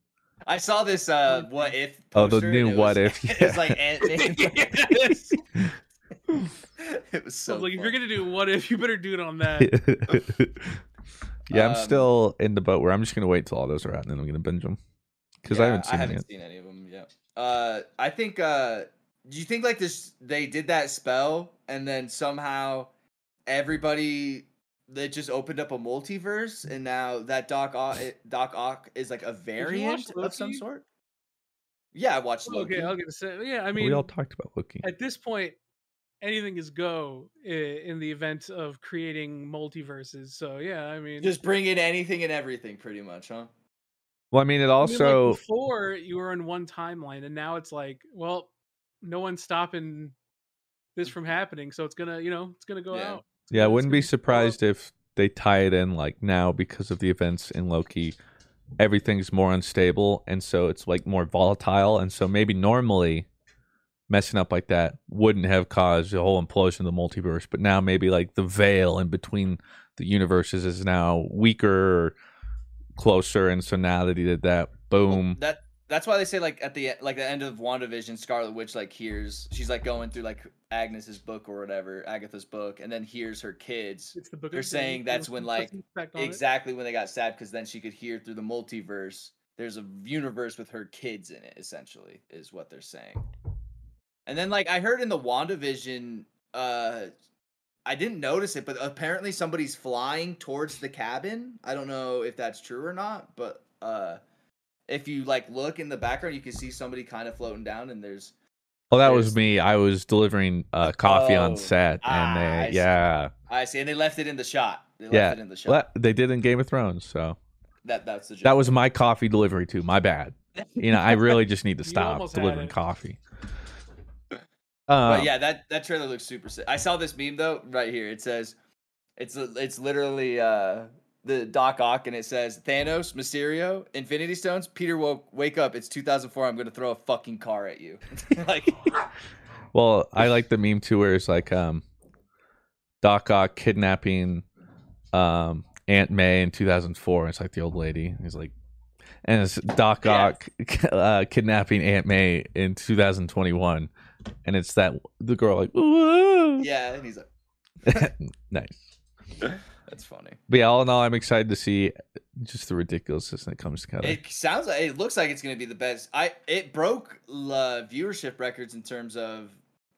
I saw this uh what if Oh, the new What was- If, it's like Ant-Man. It was So so like, if you're gonna do what if, you better do it on that. yeah, I'm Um, still in the boat where I'm just gonna wait till all those are out and then I'm gonna binge them because I haven't seen I haven't yet. seen any of them yet. Uh, I think. Uh, do you think like this? They did that spell, and then somehow everybody that just opened up a multiverse, and now that Doc Ock, Doc Ock is like a variant of some sort. Yeah, I watched Loki. okay, I was gonna say, yeah. I mean, we all talked about Loki. at this point, anything is go in the event of creating multiverses. So yeah, I mean, Just bring in anything and everything, pretty much, huh? Well, I mean, it I mean, like, also before you were in one timeline, and now it's like, well, no one's stopping this mm from hmm. happening, so it's gonna, you know, it's gonna go Yeah. out. Yeah, I wouldn't be surprised if they tie it in like now because of the events in Loki. Everything's more unstable, and so it's like more volatile, and so maybe normally messing up like that wouldn't have caused a whole implosion of the multiverse. But now maybe like the veil in between the universes is now weaker or closer, and so now that he did that, Well, boom. that that's why they say like at the like the end of WandaVision, Scarlet Witch like hears she's like going through like Agnes's book or whatever, Agatha's book, and then hears her kids It's the book. They're saying that's when, like, on it. exactly when they got stabbed because then she could hear through the multiverse. There's a universe with her kids in it, essentially, is what they're saying. And then like I heard in the WandaVision, uh I didn't notice it, but apparently somebody's flying towards the cabin. I don't know if that's true or not, but uh if you like look in the background, you can see somebody kind of floating down, and there's Well, that was me. I was delivering uh, coffee Oh, on set, ah, and I they, see. yeah, I see, and they left it in the shot. They left yeah, it in the shot. Well, they did in Game of Thrones, so. That that's the joke. That was my coffee delivery too. My bad. You know, I really just need to stop delivering coffee. But Um, yeah, that that trailer looks super sick. I saw this meme though right here. It says, It's it's literally uh the Doc Ock and it says Thanos, Mysterio, Infinity Stones. Peter woke wake up. It's 2004. I'm gonna throw a fucking car at you. like Well, I like the meme too, where it's like um, Doc Ock kidnapping um Aunt May in 2004. It's like the old lady. He's like, and it's Doc Yeah. Ock uh, kidnapping Aunt May in 2021, and it's that the girl like, "Whoa." yeah, and he's like, nice. That's funny. But yeah, all in all, I'm excited to see just the ridiculousness that comes together. It sounds like it looks like it's gonna be the best. I it broke uh, viewership records in terms of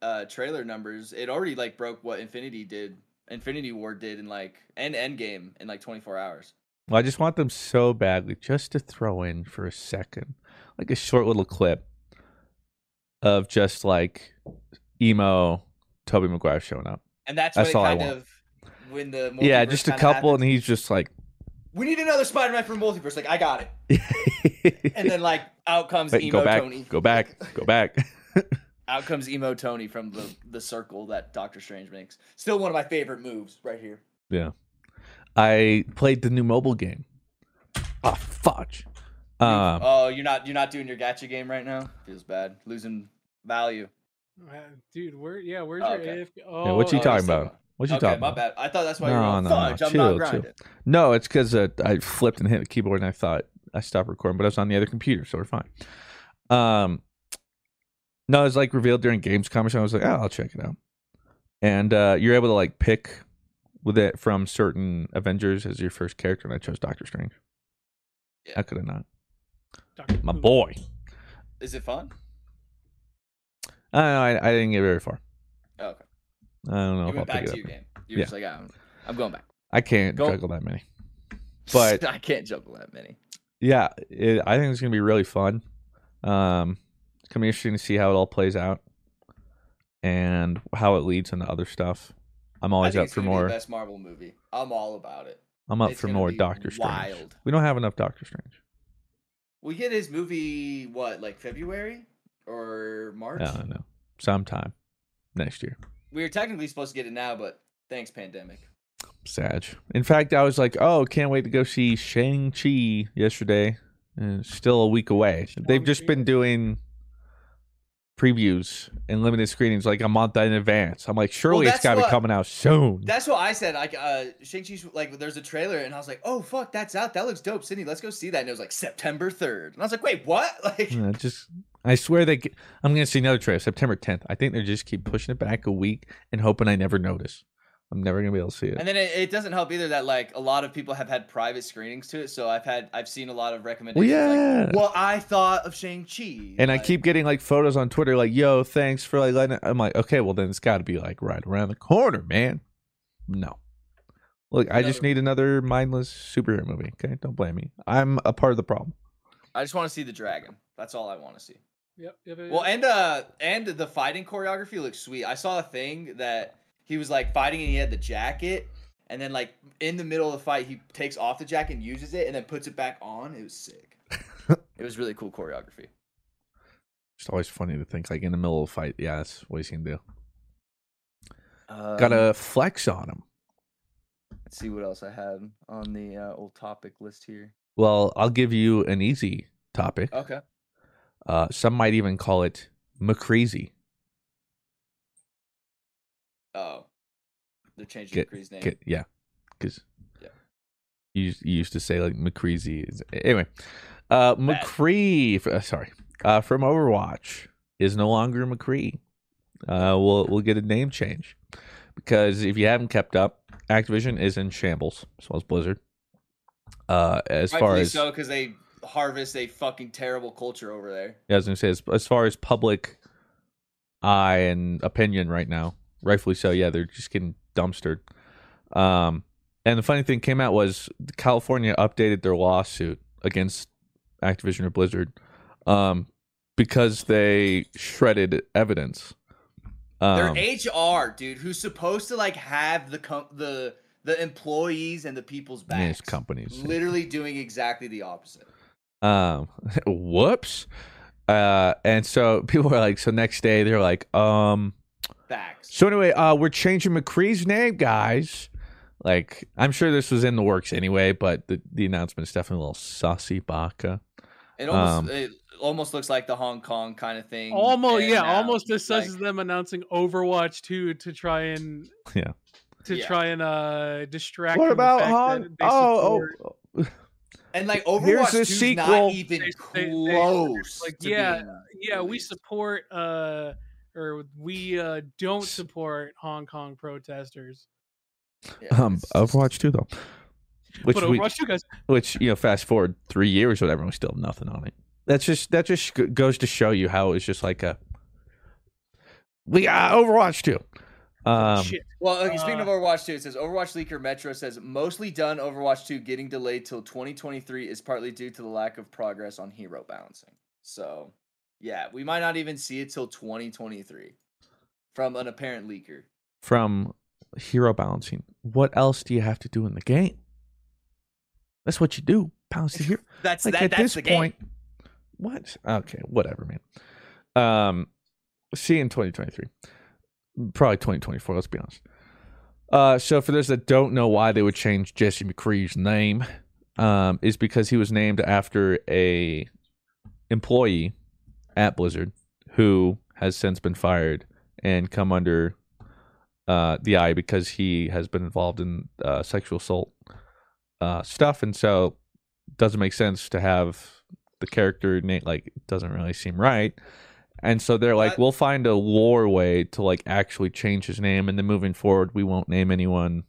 uh trailer numbers. It already like broke what Infinity did. Infinity War did in like and Endgame in like 24 hours. Well, I just want them so badly just to throw in for a second, like a short little clip of just like emo Toby Maguire showing up. And that's, That's what all I it kind want. of when the yeah, just a couple, happened. and he's just like, we need another Spider-Man for multiverse. Like I got it. And then like out comes Wait, emo go back, Tony. go back, go back. Out comes emo Tony from the the circle that Doctor Strange makes. Still one of my favorite moves right here. yeah, I played the new mobile game. Oh fudge! Um, oh, you're not you're not doing your gacha game right now. Feels bad. Losing value. Uh, Dude, where? Yeah, where's Oh, your okay. AFK? Oh, Yeah, what you Oh, talking about? Going. what you okay, talking my about? bad. I thought that's why you No, were going, no, no. fudge. I'm Chill, not chill. No, it's because uh, I flipped and hit the keyboard, and I thought I stopped recording, but I was on the other computer, so we're fine. Um, no, it was like revealed during Gamescom, so I was like, oh, I'll check it out. And uh, you're able to like pick with it from certain Avengers as your first character, and I chose Doctor Strange. Yeah. I could have not. Dr. My Who. boy. Is it fun? I don't know. I, I didn't get very far. Oh, okay. I don't know You if I'll went back to your game. You're Yeah. just like, I'm, I'm going back. I can't Go- juggle that many. But- I can't juggle that many. yeah, it, I think it's gonna be really fun. Um, it's gonna be interesting to see how it all plays out and how it leads into other stuff. I'm always up for gonna be the more. best Marvel movie. I'm all about it. I'm up it's for more Doctor Strange. wild. We don't have enough Doctor Strange. We get his movie what, like February or March? I don't know. Sometime next year. We were technically supposed to get it now, but thanks pandemic. Sag. In fact, I was like, oh, can't wait to go see Shang Chi yesterday. And it's still a week away. They've just been doing previews and limited screenings like a month in advance. I'm like, surely it's that's got to be coming out soon. That's what I said. Like, uh, Shang Chi's like, there's a trailer, and I was like, oh fuck, that's out. That looks dope, Sydney. Let's go see that. And it was like September third, and I was like, wait, what? Like, Yeah, just I swear they. I'm gonna see another trailer September 10th. I think they just keep pushing it back a week and hoping I never notice. I'm never gonna be able to see it. and then it, it doesn't help either that like a lot of people have had private screenings to it. So I've had I've seen a lot of recommendations. Well, yeah. Like, what I thought of Shang Chi, and I keep getting like photos on Twitter, like, "Yo, thanks for like letting." It. I'm like, okay, well then it's got to be like right around the corner, man. No, look, I just need another mindless superhero movie. Okay, don't blame me. I'm a part of the problem. I just want to see the dragon. That's all I want to see. Yep, yep, yep, Well, and uh, and the fighting choreography looks sweet. I saw a thing that he was like fighting and he had the jacket, and then like in the middle of the fight, he takes off the jacket and uses it, and then puts it back on. It was sick. it was really cool choreography. It's always funny to think like in the middle of a fight. Yeah, that's what he's gonna do. Um, Got a flex on him. let's see what else I had on the uh, old topic list here. Well, I'll give you an easy topic. Okay. Uh, some might even call it McCrazy. Oh, they're changing Get- McCree's name. Get- yeah, because Yeah. you, used- you used to say like McCreasy. Is, anyway, uh, McCree. Uh, sorry, uh, from Overwatch is no longer McCree. Uh, we'll we'll get a name change because if you haven't kept up, Activision is in shambles as well as Blizzard. Uh, as far as so, because they harvest a fucking terrible culture over there. Yeah, I was gonna say as, as far as public eye and opinion right now, rightfully so. Yeah, they're just getting dumpstered. Um, and the funny thing came out was California updated their lawsuit against Activision or Blizzard, um, because they shredded evidence. Um, They're HR, dude, who's supposed to like have the com- the the employees and the people's backs. Companies. Literally doing exactly the opposite. Um, whoops. Uh, and so people were like, so next day they're like, um, Backs. So anyway, uh, we're changing McCree's name, guys. Like I'm sure this was in the works anyway, but the the announcement's definitely a little saucy baka. It almost Um, it almost looks like the Hong Kong kind of thing. Almost, yeah, now, almost assesses like- them announcing Overwatch 2 to try and Yeah. to Yeah. try and uh distract. What about fact Han? that they Oh, oh, And like Here's Overwatch the 2's sequel. not even They- they- they- close. like, to yeah, being yeah, we support uh or we uh don't support Hong Kong protesters. Yeah, um, it's just- Overwatch 2 though, which but we, Overwatch 2 guys which you know, fast forward three years, or whatever, and we still have nothing on it. That's just that just goes to show you how it's just like a we got Overwatch 2. Um, shit. Well, okay, speaking Uh, of Overwatch 2, it says Overwatch leaker Metro says mostly done Overwatch 2 getting delayed till 2023 is partly due to the lack of progress on hero balancing. So, yeah, we might not even see it till 2023 from an apparent leaker. from hero balancing. What else do you have to do in the game? That's what you do. Balance the hero. That's like that, at that's this the game. point what okay whatever man um see you in 2023 probably 2024 let's be honest. Uh so for those that don't know why they would change jesse mccree's name um is because he was named after a employee at blizzard who has since been fired and come under uh the eye because he has been involved in uh sexual assault uh stuff. And so doesn't make sense to have the character name like doesn't really seem right and so they're like What? we'll find a lore way to like actually change his name and then moving forward we won't name anyone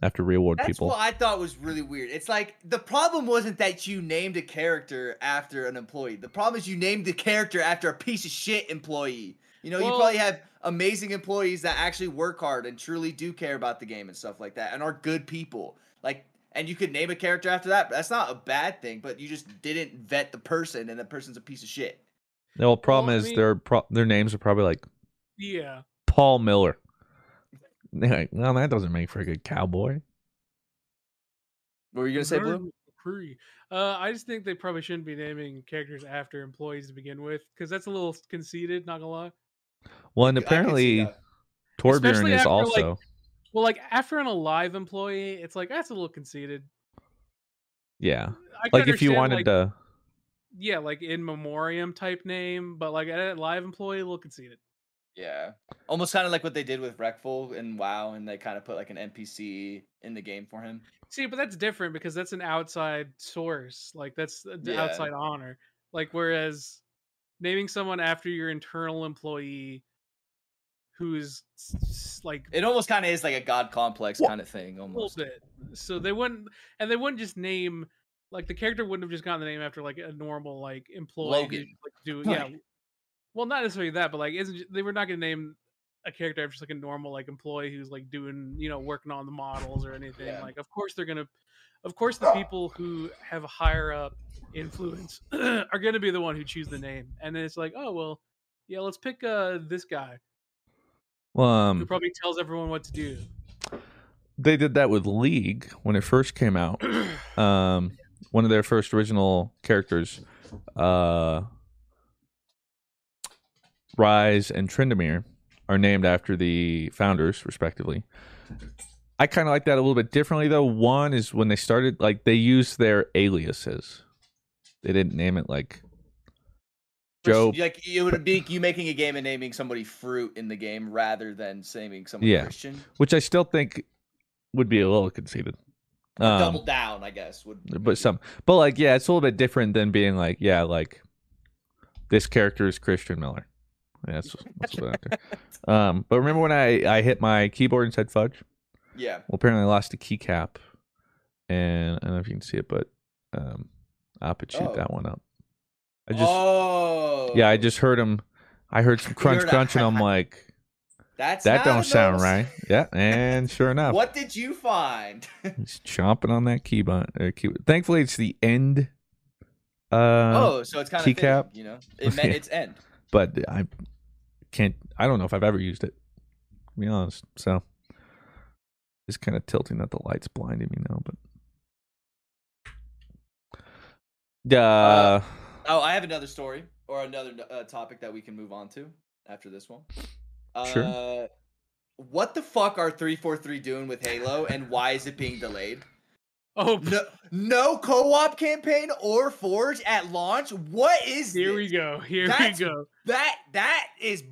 after reward That's people That's what I thought was really weird. It's like the problem wasn't that you named a character after an employee. The problem is you named the character after a piece of shit employee. You know, you probably have amazing employees that actually work hard and truly do care about the game and stuff like that and are good people. Like and you could name a character after that. But that's not a bad thing, but you just didn't vet the person and the person's a piece of shit. The whole problem Well, I is mean- their pro- their names are probably like Yeah. paul miller They're like, well that doesn't make for a good cowboy What were you gonna say, Blue? Uh, I just think they probably shouldn't be naming characters after employees to begin with, because that's a little conceited. Not gonna lie. well and I can see apparently that. torbjorn is after, like, also Well, like after an alive employee, it's like that's a little conceited. yeah I like if you wanted like, to yeah, like in memoriam type name, but like a live employee, a little conceited. Yeah. Almost kind of like what they did with Reckful and WoW, and they kind of put like an NPC in the game for him. See, but that's different because that's an outside source. Like that's the Yeah. outside honor. Like whereas naming someone after your internal employee who's like It almost kind of is like a god complex kind of thing, a little almost. bit. So they wouldn't, and they wouldn't just name like the character wouldn't have just gotten the name after like a normal like employee. who, Logan. like, do yeah. Well, not necessarily that, but like isn't they were not going to name a character after just like a normal like employee who's like doing you know working on the models or anything. Yeah. Like of course they're gonna, of course the people who have higher up influence are going to be the one who choose the name, and then it's like oh well, yeah, let's pick uh this guy well who um probably tells everyone what to do. they did that with league when it first came out um one of their first original characters uh Ryze and tryndamere are named after the founders respectively i kind of like that a little bit differently though one is when they started like they used their aliases they didn't name it like joe Like it would be you making a game and naming somebody fruit in the game rather than naming someone Yeah. Christian. which i still think would be a little conceited um, Double down, I guess. Would but some but like yeah it's a little bit different than being like yeah like this character is christian miller yeah, that's, that's what um but remember when i i hit my keyboard and said fudge yeah. well apparently i lost a keycap and i don't know if you can see it but um i could shoot Oh. that one up i just oh, yeah i just heard him i heard some crunch crunch and i'm like that's that don't sound right yeah and sure enough What did you find? he's chomping on that key button or key thankfully it's the end uh oh, so it's kind of keycap. you know, it meant Yeah. its end. but I can't. I don't know if I've ever used it. To be honest, so it's kind of tilting that the light's blinding me now. But uh, Oh, I have another story or another uh, topic that we can move on to after this one. Sure. Uh, what the fuck are 343 doing with Halo and why is it being delayed? Oh, No, no co-op campaign or Forge at launch. What is here this? we go. Here That's we go. That that is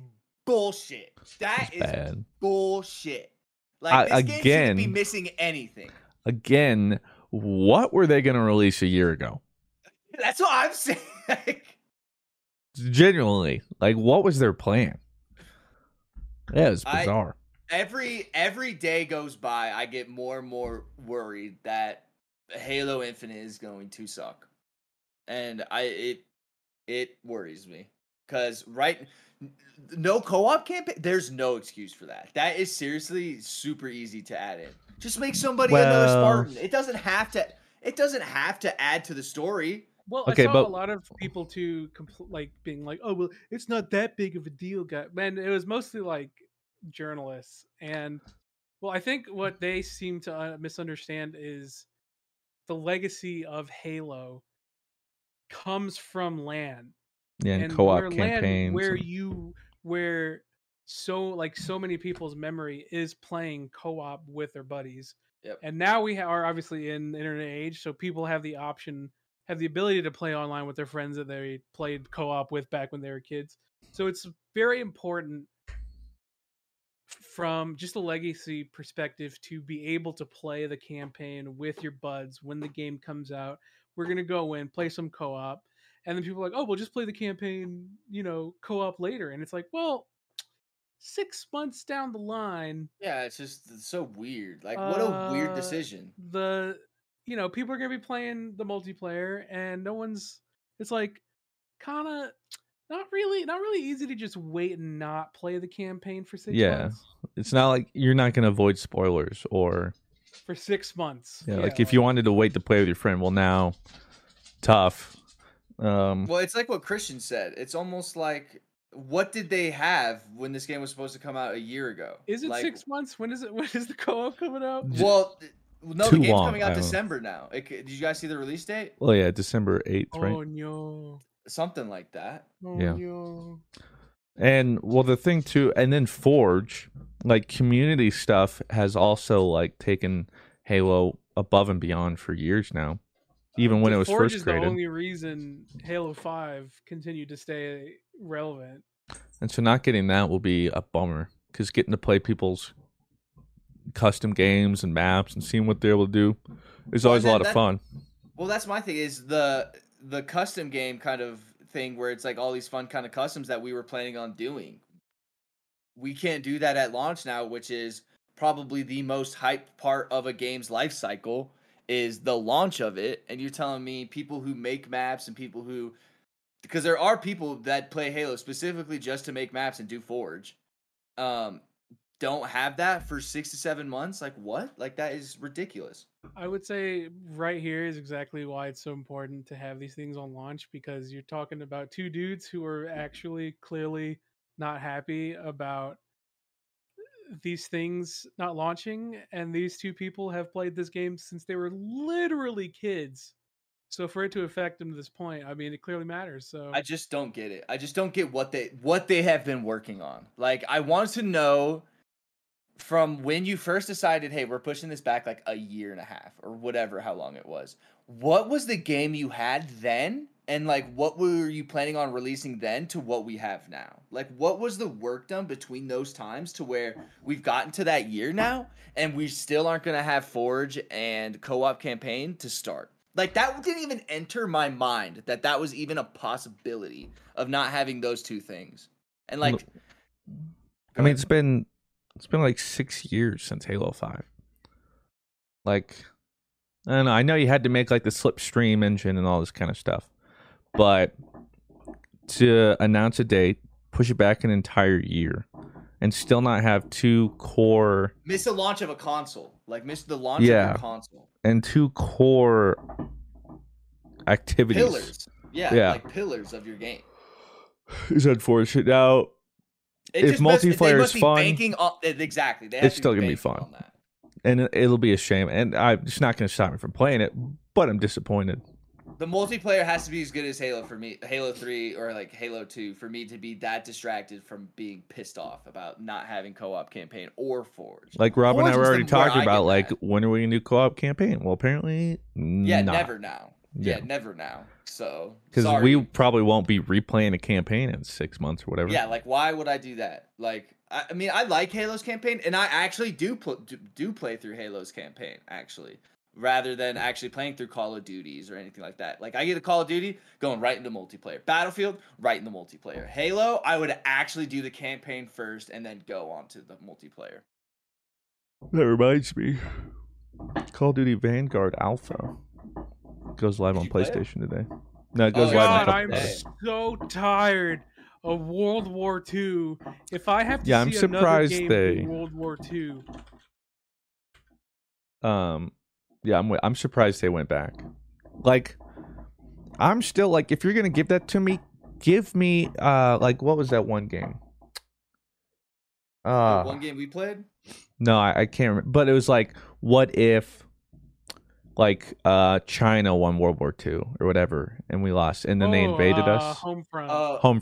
bullshit. That It's is bad. bullshit. Like I- this game shouldn't be missing anything. Again, what were they going to release a year ago? That's what I'm saying. Genuinely, like, what was their plan? Yeah, it's I- bizarre. every every day goes by, I get more and more worried that Halo Infinite is going to suck, and I it it worries me. Because right no co-op campaign there's no excuse for that. That is seriously super easy to add in. Just make somebody another Well- spartan. It doesn't have to it doesn't have to add to the story Well, Okay, I saw but- a lot of people too, compl- like being like, "Oh, well, it's not that big of a deal, guy." Man, it was mostly like journalists, and well, I think what they seem to uh, misunderstand is the legacy of Halo comes from LAN Yeah, and, and co-op where LAN- campaigns. where and- you where so like so many people's memory is playing co-op with their buddies Yep. and now we are obviously in internet age so people have the option have the ability to play online with their friends that they played co-op with back when they were kids. So it's very important from just a legacy perspective to be able to play the campaign with your buds when the game comes out. We're going to go in play some co-op and then people are like, oh, we'll just play the campaign, you know, co-op later. And it's like, well, six months down the line, yeah it's just it's so weird. Like what a weird Uh, decision. the you know, people are gonna be playing the multiplayer and no one's it's like kinda not really not really easy to just wait and not play the campaign for six Yeah. months. it's not like you're not going to avoid spoilers or For six months. yeah, like if you wanted to wait to play with your friend, well, now tough. Um, Well, it's like what Christian said. It's almost like what did they have when this game was supposed to come out a year ago? is it like, six months? When is it when is the co-op coming out? Well, th- no, Too the game's long, coming out don't know. December now. It, did you guys see the release date? well, yeah, December eighth, Oh right? no. Something like that. Oh Yeah. no. And well, the thing too, and then Forge, like community stuff, has also like taken Halo above and beyond for years now. Even uh, when The it was Forge first is created, the only reason Halo Five continued to stay relevant. and so not getting that will be a bummer because getting to play people's custom games and maps and seeing what they're able to do is Well, always a that- lot of fun. Well, that's my thing. Is the the custom game kind of thing where it's like all these fun kind of customs that we were planning on doing. We can't do that at launch now, which is probably the most hyped part of a game's life cycle is the launch of it. And you're telling me people who make maps and people who because there are people that play Halo specifically just to make maps and do Forge. Um don't have that for 6 to 7 months like what? Like that is ridiculous. I would say right here is exactly why it's so important to have these things on launch because you're talking about two dudes who are mm-hmm. actually clearly not happy about these things not launching and these two people have played this game since they were literally kids. So for it to affect them to this point, I mean it clearly matters. So I just don't get it. I just don't get what they what they have been working on. Like I want to know from when you first decided, hey, we're pushing this back like a year and a half or whatever how long it was. What was the game you had then? And like what were you planning on releasing then to what we have now? Like what was the work done between those times to where we've gotten to that year now and we still aren't going to have Forge and co-op campaign to start? Like that didn't even enter my mind that that was even a possibility of not having those two things. And like, I mean, it's been it's been like six years since Halo Five. Like, I don't know. I know you had to make like the slipspace engine and all this kind of stuff, but to announce a date, push it back an entire year, and still not have two core miss the launch of a console, like miss the launch of Yeah. your console. and two core activities Pillars, yeah, Yeah. like pillars of your game. is unfortunate. Now, It If just must- they multiplayer is be fun, banking on exactly. They have it's to still gonna be fun. and it- it'll be a shame, and I it's not going to stop me from playing it, but I'm disappointed. the multiplayer has to be as good as Halo for me, Halo 3 or like Halo 2 for me to be that distracted from being pissed off about not having co-op campaign or Forge. Like Rob and I were already talking about, like mad. when are we gonna do co-op campaign? Well, apparently, yeah, not. never now. Yeah. Yeah. never now. So because we probably won't be replaying a campaign in six months or whatever. Yeah, like why would I do that? Like, I, I mean, I like Halo's campaign, and I actually do pl- do, do play through Halo's campaign actually, rather than actually playing through Call of Duties or anything like that. Like, I get a Call of Duty going right into multiplayer. Battlefield right into multiplayer. Halo, I would actually do the campaign first and then go on to the multiplayer. That reminds me, Call of Duty Vanguard Alpha goes live on you play it? PlayStation today. No, it goes Oh, live in a God, yeah. I'm days. days. so tired of World War II. If I have to Yeah, I'm see another surprised game they- in World War II, Um, yeah, I'm I'm surprised they went back. Like, I'm still like, if you're gonna give that to me, give me uh, like what was that one game? Uh, one game we played, No, I, I can't remember. But it was like, what if, like, uh, China won World War II or whatever, and we lost, and then they Oh, invaded uh, us Homefront. uh, home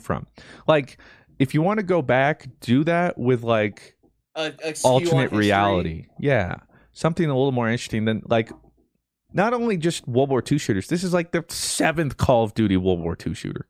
Like, if you want to go back, do that with like a, a alternate reality. Yeah, something a little more interesting than like. Not only just World War II shooters. This is like the seventh Call of Duty World War II shooter.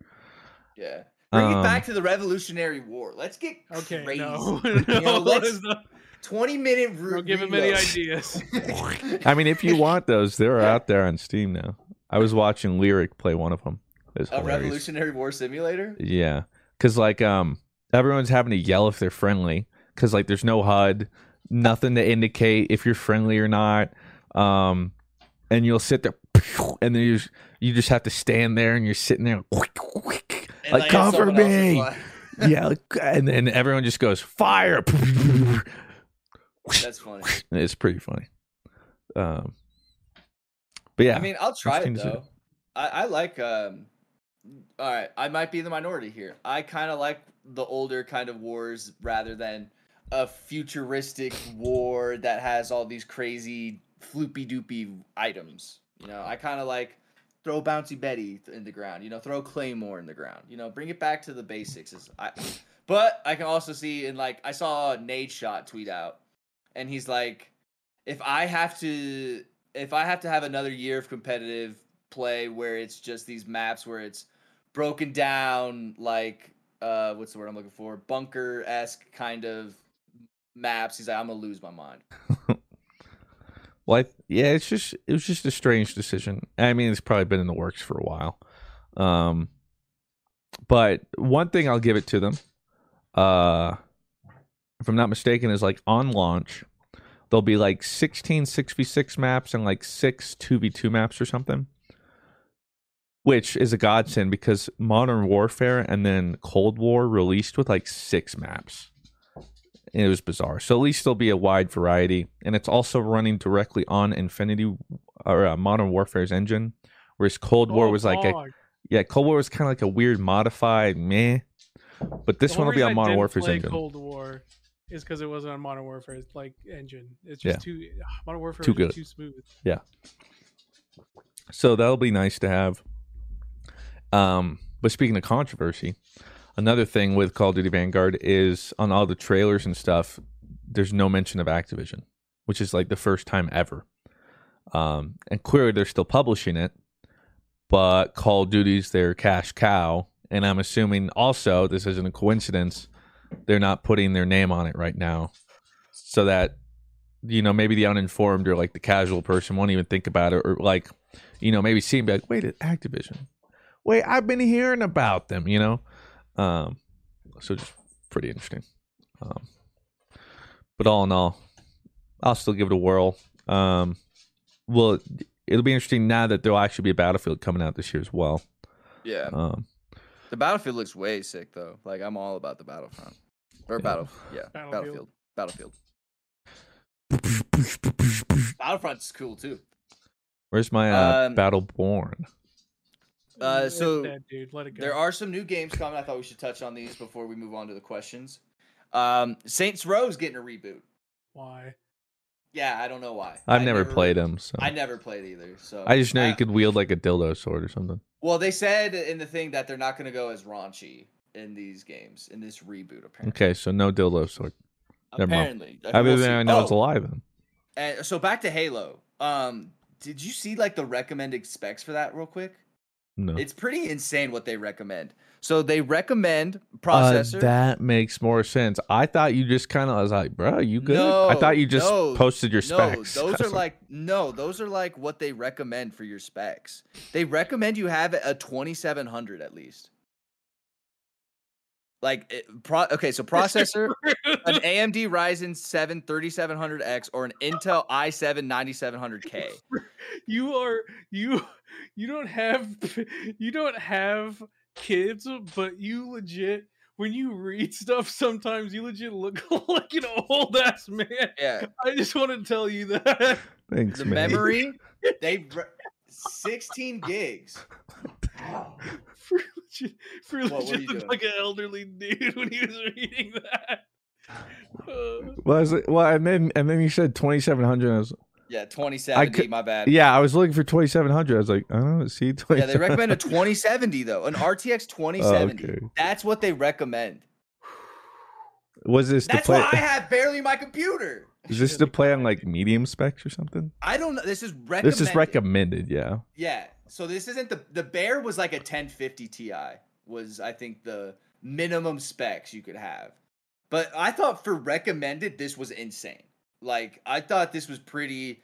Yeah. Bring Um, it back to the Revolutionary War. Let's get okay, crazy. no, You know, let's- don't 20 minute re- give him any ideas. I mean, if you want those, they're out there on Steam now. I was watching Lirik play one of them. It's A hilarious. Revolutionary War simulator? Yeah, because like um, everyone's having to yell if they're friendly because like there's no HUD, nothing to indicate if you're friendly or not. Um, and you'll sit there, and then you just, you just have to stand there, and you're sitting there, And, like, have cover me. yeah, like, and then everyone just goes fire. That's funny. It's pretty funny. Um, but yeah, I mean, I'll try it though. I, I like. um All right, I might be the minority here. I kind of like the older kind of wars rather than a futuristic war that has all these crazy floopy doopy items. You know, I kind of like throw bouncy Betty in the ground. You know, throw Claymore in the ground. You know, bring it back to the basics. Is I, but I can also see in like I saw Nadeshot tweet out, and he's like, if I have to if I have to have another year of competitive play where it's just these maps where it's broken down like uh what's the word I'm looking for bunker esque kind of maps, he's like I'm gonna lose my mind. Well, yeah, it's just it was just a strange decision. I mean, it's probably been in the works for a while. Um, but one thing I'll give it to them, uh, if I'm not mistaken, is like on launch, there'll be like 16 6v6 maps and like six 2v2 maps or something, which is a godsend because Modern Warfare and then Cold War released with like six maps. And it was bizarre. So at least there'll be a wide variety, and it's also running directly on Infinity or uh, Modern Warfare's engine, whereas Cold War Oh, was like a yeah, Cold War was kind of like a weird modified meh, but this one will be on Modern Warfare's engine. Cold War is because it wasn't on Modern Warfare's like engine. It's just Yeah. too Modern Warfare Too good. too smooth. Yeah. So that'll be nice to have. Um, but speaking of controversy, another thing with Call of Duty Vanguard is on all the trailers and stuff, there's no mention of Activision, which is like the first time ever. Um, and clearly they're still publishing it, but Call of Duty's their cash cow, and I'm assuming also this isn't a coincidence. They're not putting their name on it right now, so that you know maybe the uninformed or like the casual person won't even think about it, or like you know maybe see and be like, wait, Activision. Wait, I've been hearing about them, you know. Um, so just pretty interesting. Um, but all in all, I'll still give it a whirl. Um, well, it'll be interesting now that there'll actually be a Battlefield coming out this year as well. Yeah. Um, The battlefield looks way sick though. Like I'm all about the battlefront. Or Yeah. battle yeah. Battlefield. Battlefield. Battlefront's cool too. where's my uh, Um, Battleborn? Uh, so dead, dude, let it go. There are some new games coming. I thought we should touch on these before we move on to the questions. Um, Saints Row's getting a reboot. Why? Yeah, I don't know why. I've I never, played them, so I never played either. So I just know you could wield like a dildo sword or something. Well, they said in the thing that they're not going to go as raunchy in these games in this reboot. Apparently, Okay, so no dildo sword. never mind. apparently. Other than. I know Oh, it's alive then. And so back to Halo. Um, did you see like the recommended specs for that real quick? No. It's pretty insane what they recommend. So they recommend Uh, processor. that makes more sense. I thought you just kind of was like, bro, you good? No, I thought you just no, posted your no, specs. those are like no, those are like what they recommend for your specs. They recommend you have a 2700 at least. Like it, pro, okay, so processor an AMD Ryzen 7 3700X or an Intel i7 9700K. you are you you don't have you don't have kids but you legit when you read stuff sometimes you legit look like an old ass man Yeah, i just want to tell you that Thanks, the man. memory they 16 gigs. for legit, for What were legit looked like an elderly dude when he was reading that Uh, Well, I was like, well, and then and then you said twenty seven hundred. I was, Yeah, 2070, my bad. yeah, I was looking for twenty seven hundred. I was like, oh, see, twenty. Yeah, they recommend a 2070 though, an RTX 2070. okay. That's what they recommend. Was this to That's play? why I have barely my computer. Is this to play on like medium specs or something? I don't know. This is recommended. This is recommended. Yeah. Yeah. So this isn't the the Bear was like a 1050 Ti was I think the minimum specs you could have. But I thought for recommended this was insane. Like I thought this was pretty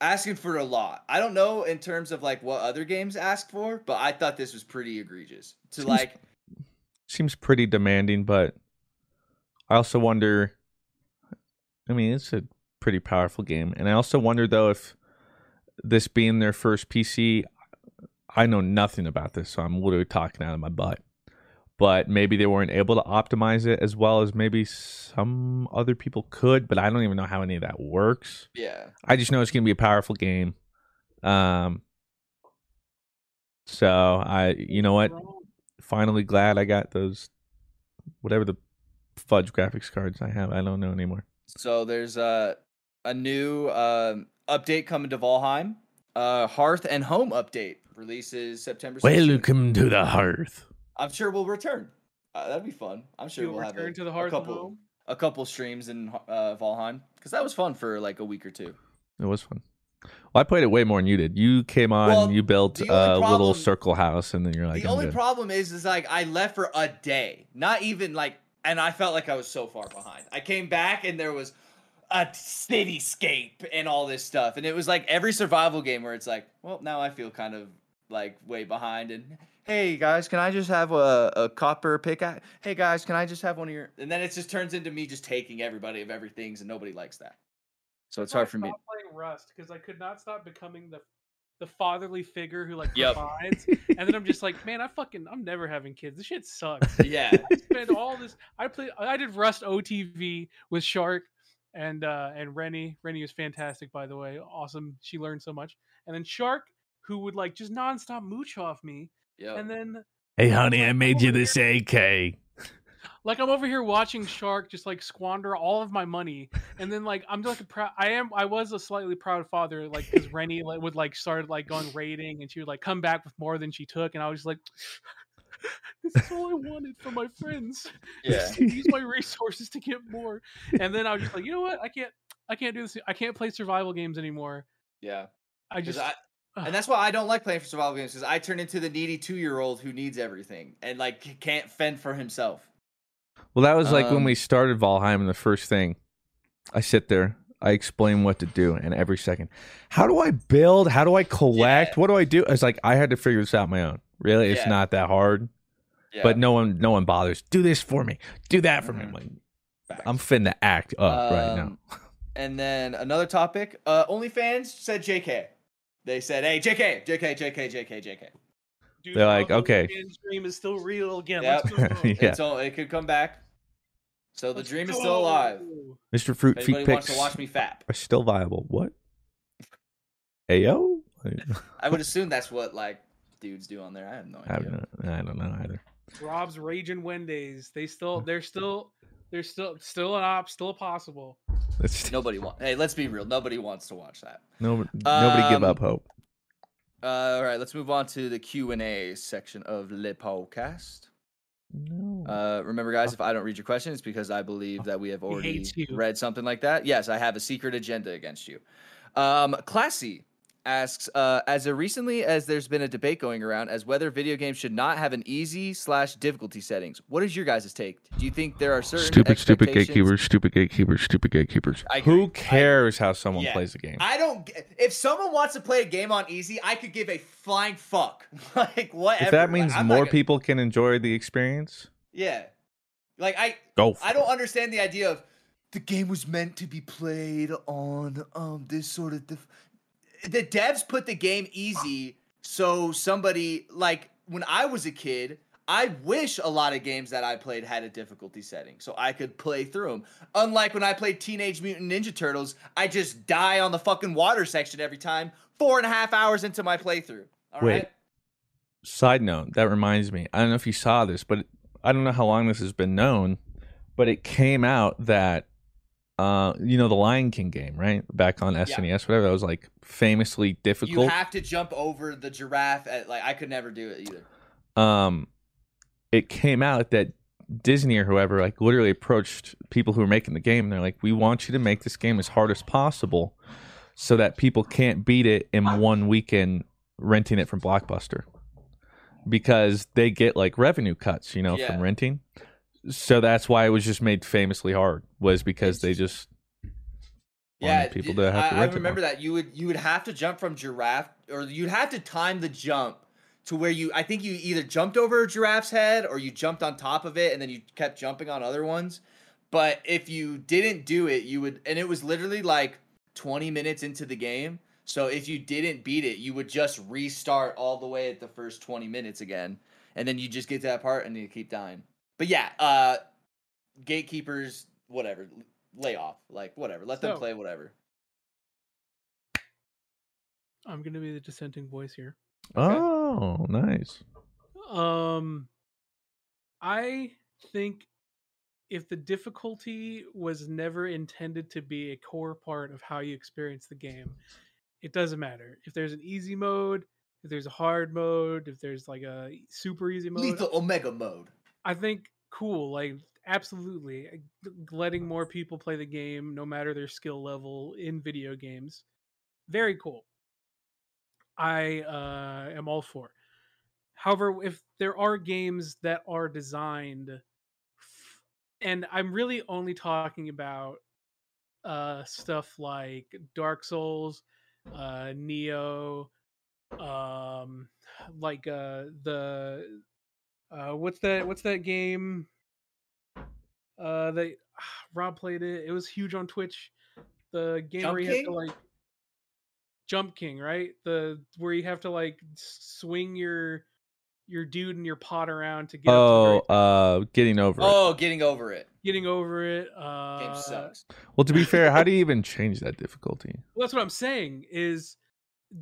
asking for a lot. I don't know in terms of like what other games ask for, but I thought this was pretty egregious. To Seems- like Seems pretty demanding, but I also wonder. I mean, it's a pretty powerful game, and I also wonder though if this being their first PC, I know nothing about this, so I'm literally talking out of my butt. But maybe they weren't able to optimize it as well as maybe some other people could. But I don't even know how any of that works. yeah. I just know it's gonna be a powerful game. Um. So I, you know what? Finally, glad I got those, whatever the fudge graphics cards I have. I don't know anymore. So there's a a new um, update coming to Valheim. Uh, Hearth and Home update releases September. 16th. Welcome to the hearth. I'm sure we'll return. Uh, that'd be fun. I'm sure You'll we'll have a, to the hearth and couple home? a couple streams in uh, Valheim because that was fun for like a week or two. It was fun. Well, I played it way more than you did. You came on, Well, you built a only little circle house, and then you're like, the only good. problem is, is like I left for a day, not even like, and I felt like I was so far behind. I came back and there was a cityscape and all this stuff, and it was like every survival game where it's like, well, now I feel kind of like way behind. And hey guys, can I just have a, a copper pickaxe? Hey guys, can I just have one of your? And then it just turns into me just taking everybody of everything's, and nobody likes that. So it's hard for me. playing Rust because I could not stop becoming the the fatherly figure who like Yep. provides, and then I'm just like, man, I fucking, I'm never having kids. This shit sucks. Yeah. I spent all this. I played. I did Rust OTV with Shark and uh and Rennie. Rennie was fantastic, by the way. Awesome. She learned so much. And then Shark, who would like just nonstop mooch off me, Yep. and then Hey, honey, I made you this AK. like I'm over here watching Shark just like squander all of my money, and then like I'm like a proud. I am. I was a slightly proud father, like because Rennie like, would like started like going raiding, and she would like come back with more than she took, and I was just like, this is all I wanted for my friends. yeah. use my resources to get more. And then I was just like, you know what? I can't. I can't do this. I can't play survival games anymore. Yeah. I just. I, and that's why I don't like playing for survival games because I turn into the needy two year old who needs everything and like can't fend for himself. Well, that was like when Um, we started Valheim, and the first thing I sit there, I explain what to do, and every second, how do I build? How do I collect? Yeah. What do I do? It's like I had to figure this out on my own. Really, it's Yeah. not that hard. Yeah. But no one, no one bothers. Do this for me. Do that for me. I'm Mhm. like, I'm finna act up right now. Um, And then another topic. Uh, OnlyFans said JK. They said, "Hey, JK, JK, JK, JK, JK." dude, they're like, okay. Dream is still real again. Yep. Let's go. Yeah. So it could come back. So the Let's dream is still alive. Mr. Fruit If Feet anybody wants Picks to watch me fap, are still viable. What? Ayo? I would assume that's what like dudes do on there. I have no idea. don't know. I don't know either. Rob's Raging Wendays. They still. They're still. They're still. Still an op. Still possible. It's, Nobody want. Hey, let's be real. Nobody wants to watch that. nobody, nobody give Um, up hope. Uh, all right, let's move on to the Q and A section of Le Podcast. No. Uh, remember, guys, if I don't read your question, it's because I believe that we have already read something like that. Yes, I have a secret agenda against you. Um, Classy asks, uh, as recently as there's been a debate going around as whether video games should not have an easy slash difficulty settings. What is your guys' take? Do you think there are certain stupid, stupid gatekeepers, stupid gatekeepers, stupid gatekeepers. I agree. Who I- cares how someone Yeah. plays a game? I don't. If someone wants to play a game on easy, I could give a flying fuck. like whatever. if that means I'm more gonna- people can enjoy the experience, Yeah. Like I, go. I don't understand the idea of the game was meant to be played on um this sort of dif- the devs put the game easy so somebody like when I was a kid I wish a lot of games that I played had a difficulty setting so I could play through them. Unlike when I played Teenage Mutant Ninja Turtles, I just die on the fucking water section every time, four and a half hours into my playthrough. All right. Wait. Side note, that reminds me. I don't know if you saw this, but I don't know how long this has been known, but it came out that uh you know the Lion King game, right? Back on SNES, whatever, that was like famously difficult. You have to jump over the giraffe at like I could never do it either. um it came out that Disney or whoever like literally approached people who were making the game and they're like, We want you to make this game as hard as possible so that people can't beat it in one weekend renting it from Blockbuster. Because they get like revenue cuts, you know, Yeah. from renting. So that's why it was just made famously hard, was because they just- wanted people to have to I, I remember that you would you would have to jump from giraffe, or you'd have to time the jump to where you. I think you either jumped over a giraffe's head or you jumped on top of it, and then you kept jumping on other ones. But if you didn't do it, you would, and it was literally like twenty minutes into the game. So if you didn't beat it, you would just restart all the way at the first twenty minutes again, and then you just get to that part and you keep dying. But yeah, uh, gatekeepers, whatever, lay off, like whatever, let them play whatever. I'm gonna be the dissenting voice here. Oh, nice. Um, I think if the difficulty was never intended to be a core part of how you experience the game, it doesn't matter. If there's an easy mode, if there's a hard mode, if there's like a super easy mode, Lethal Omega mode. I think cool. Like absolutely, uh, letting more people play the game, no matter their skill level in video games, very cool. I uh, am all for. However, if there are games that are designed, f- and I'm really only talking about uh, stuff like Dark Souls, uh, Nioh, um, like uh, the uh, what's that? What's that game? Uh, that Rob played it. It was huge on Twitch. The game Jump where you have to like Jump King, right? The where you have to like swing your your dude and your pot around to get up to Oh, uh getting over it. Oh, getting over it. getting over it. Uh, Game sucks. Well, to be fair, how do you even change that difficulty? Well, that's what I'm saying is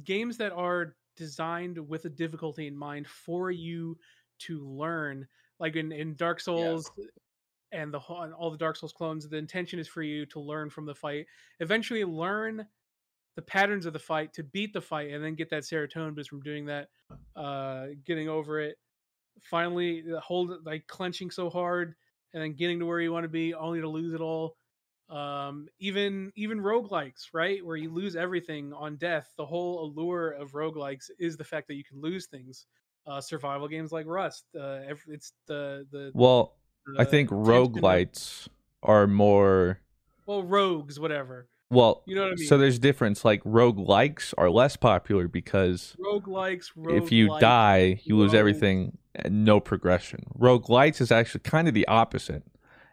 games that are designed with a difficulty in mind for you to learn, like in, in Dark Souls and the whole- and all the Dark Souls clones, the intention is for you to learn from the fight, eventually learn the patterns of the fight to beat the fight, and then get that serotonin boost from doing that, uh, getting over it. Finally, hold like clenching so hard, and then getting to where you want to be, only to lose it all. Um even even roguelikes right where you lose everything on death the whole allure of roguelikes is the fact that you can lose things uh survival games like rust uh it's the the, Well, I think roguelites are more well rogues whatever. Well You know what I mean. so there's difference like rogue roguelikes are less popular because rogue roguelikes if you die you lose rogue- everything and no progression. Roguelites is actually kind of the opposite.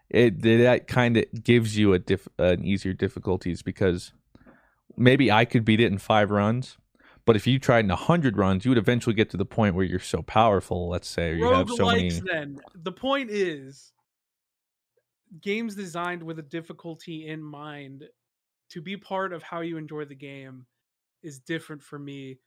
It that kind of gives you a diff, an easier difficulties because maybe i could beat it in five runs but if you tried in a hundred runs you would eventually get to the point where you're so powerful let's say or you have so many roguelikes then the point is games designed with a difficulty in mind to be part of how you enjoy the game is different for me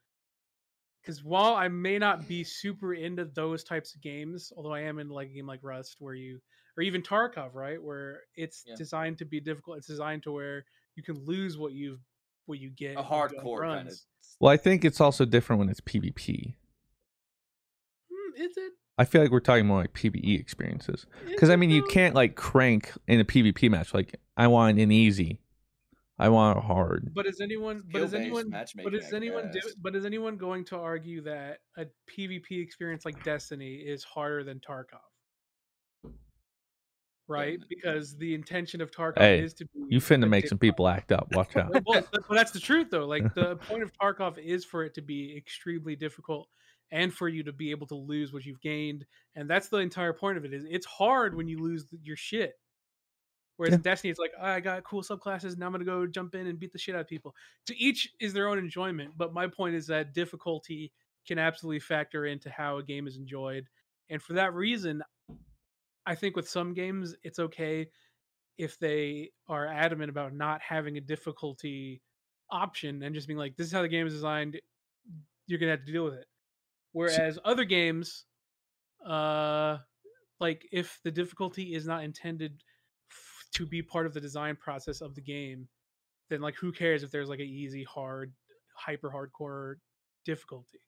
because while I may not be super into those types of games, although I am in like a game like Rust, where you or even Tarkov, right, where it's Yeah. designed to be difficult. It's designed to where you can lose what you what you get. A when you go on hardcore kind of. runs. Well, I think it's also different when it's PvP. Hmm, is it? I feel like we're talking more like PvE experiences. Because I Is it mean, you can't like crank in a PvP match. Like I want an easy, I want a hard. But is anyone? But is anyone? But is I anyone? Do, but is anyone going to argue that a PvP experience like Destiny is harder than Tarkov? Right, because the intention of Tarkov Hey, is to be. You finna a make some people act up. Watch out. well, but but that's the truth though. Like the point of Tarkov is for it to be extremely difficult and for you to be able to lose what you've gained. And that's the entire point of it is it's hard when you lose your shit. Whereas Yeah. in Destiny, it's like, "Oh, I got cool subclasses, now I'm gonna go jump in and beat the shit out of people. To each is their own enjoyment, but my point is that difficulty can absolutely factor into how a game is enjoyed. And for that reason, I think with some games it's okay if they are adamant about not having a difficulty option and just being like, this is how the game is designed, you're gonna have to deal with it. Whereas other games, uh, like if the difficulty is not intended f- to be part of the design process of the game, then like who cares if there's like an easy, hard, hyper hardcore difficulty.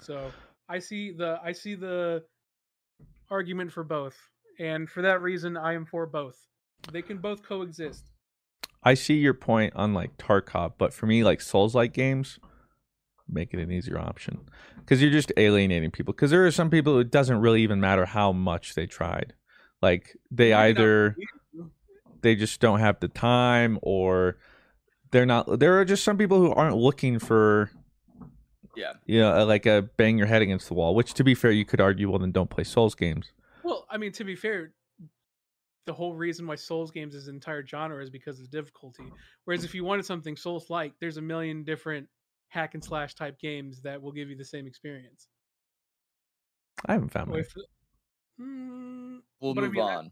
So I see the I see the argument for both, and for that reason, I am for both. They can both coexist. I see your point on like Tarkov, but for me, like Souls like games, make it an easier option because you're just alienating people. Because there are some people it doesn't really even matter how much they tried. Like they Maybe either for they just don't have the time or they're not. There are just some people who aren't looking for Yeah. you know like a bang your head against the wall. Which to be fair, you could argue, well then don't play Souls games. Well, I mean, to be fair, the whole reason why Souls games is an entire genre is because of the difficulty. Whereas if you wanted something Souls like, there's a million different hack and slash type games that will give you the same experience. I haven't found one. if- Mm, We'll But I move mean, on.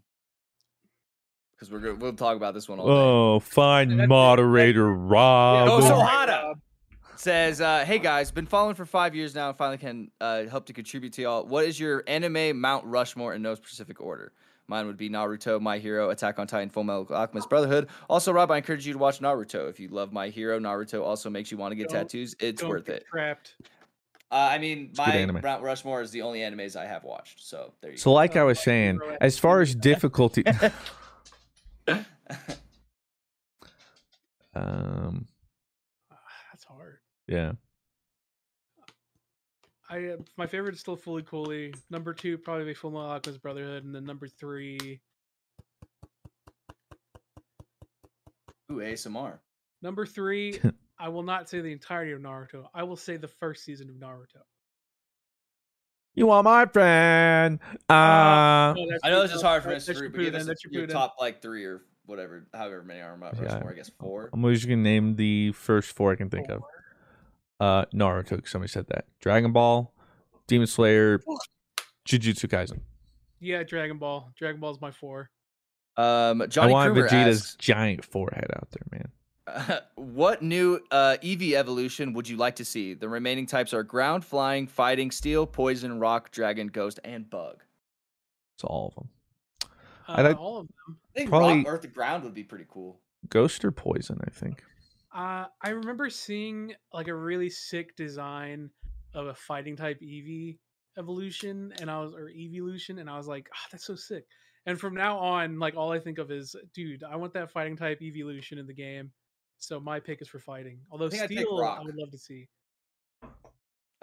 Because we're good. We'll talk about this one all day. Oh, fine moderator Rob. Oh, so Right, Hada. Rob. Says, uh, hey guys, been following for five years now and finally can uh, help to contribute to y'all. What is your anime Mount Rushmore in no specific order? Mine would be Naruto, My Hero, Attack on Titan, Full Metal Alchemist Brotherhood. Also, Rob, I encourage you to watch Naruto. If you love My Hero, Naruto also makes you want to get Don't- tattoos. It's Don't worth get it. Trapped. Uh, I mean, my anime. Mount Rushmore is the only animes I have watched. So there you go. So, like I was saying, as far as difficulty, um, That's hard. Yeah, I uh, my favorite is still Fooly Cooly. Number two probably be Full Metal Alchemist Brotherhood, and then number three, Ooh, ASMR. number three. I will not say the entirety of Naruto. I will say the first season of Naruto. you are my friend. Uh, Oh, that's I know this is hard for that- us, that's to your but give Shippuden, us that's your your Shippuden. top like three or whatever, however many are Mount Yeah. Rushmore. I guess four. I'm just gonna name the first four I can think of. Four. Uh, Naruto. 'cause Somebody said that. Dragon Ball, Demon Slayer, Jujutsu Kaisen. Yeah, Dragon Ball. Dragon Ball is my four. Um, Johnny I want Kruger Vegeta's asks, giant forehead out there, man. what new uh, Eevee evolution would you like to see? The remaining types are ground, flying, fighting, steel, poison, rock, dragon, ghost, and bug. It's all of them. Uh, I like- all of them. I think Probably- rock, earth, and ground would be pretty cool. Ghost or poison, I think. Uh, I remember seeing like a really sick design of a fighting type Eevee evolution, and I was or evolution, and I was like, oh, that's so sick. And from now on, like all I think of is, dude, I want that fighting type evolution in the game. So my pick is for fighting. Although I'd steel, I rock. would love to see. I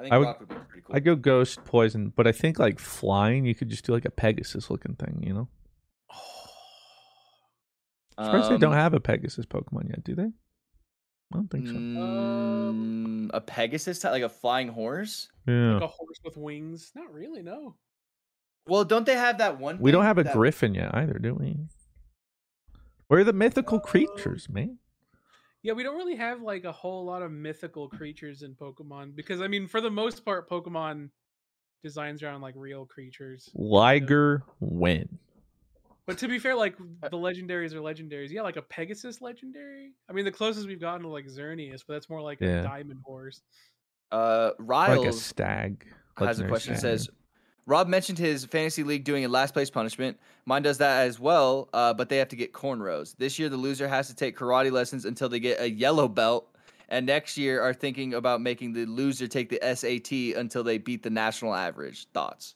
think I would- rock would be pretty cool. I go ghost, poison, but I think like flying, you could just do like a Pegasus looking thing, you know? Of course, they don't Um, have a Pegasus Pokemon yet, do they? I don't think so. mm, a Pegasus, type, like a flying horse. Yeah. Like a horse with wings? Not really. No. Well, don't they have that one? We don't have a that- griffin yet either, do we? Where are the mythical Uh, creatures, man? Yeah, we don't really have like a whole lot of mythical creatures in Pokemon because I mean, for the most part, Pokemon designs around like real creatures. Liger win. But to be fair, like the legendaries are legendaries. Yeah, like a Pegasus legendary. I mean, the closest we've gotten to like Xerneas, but that's more like Yeah. a diamond horse. Uh, Like a Riles stag. has a question. stag. Says Rob mentioned his fantasy league doing a last place punishment. Mine does that as well, uh, but they have to get cornrows. This year, the loser has to take karate lessons until they get a yellow belt, and next year are thinking about making the loser take the SAT until they beat the national average. Thoughts?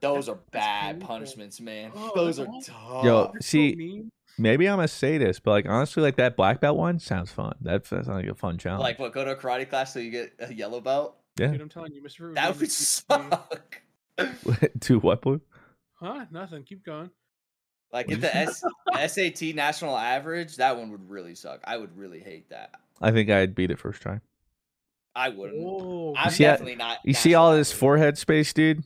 Those are bad painful. punishments, man. Oh, Those are tough. Yo, You're so see, maybe I'm gonna say this, but like honestly, like that black belt one sounds fun. That sounds like a fun challenge. like what? Go to a karate class so you get a yellow belt? yeah. Dude, I'm telling you, Mr. Fruit That would suck. to what blue? Huh? Nothing. Keep going. Like What'd get you the S- SAT national average. That one would really suck. I would really hate that. I think I'd beat it first try. I wouldn't. Oh, I'm see, I- definitely not. You see all this forehead space, dude?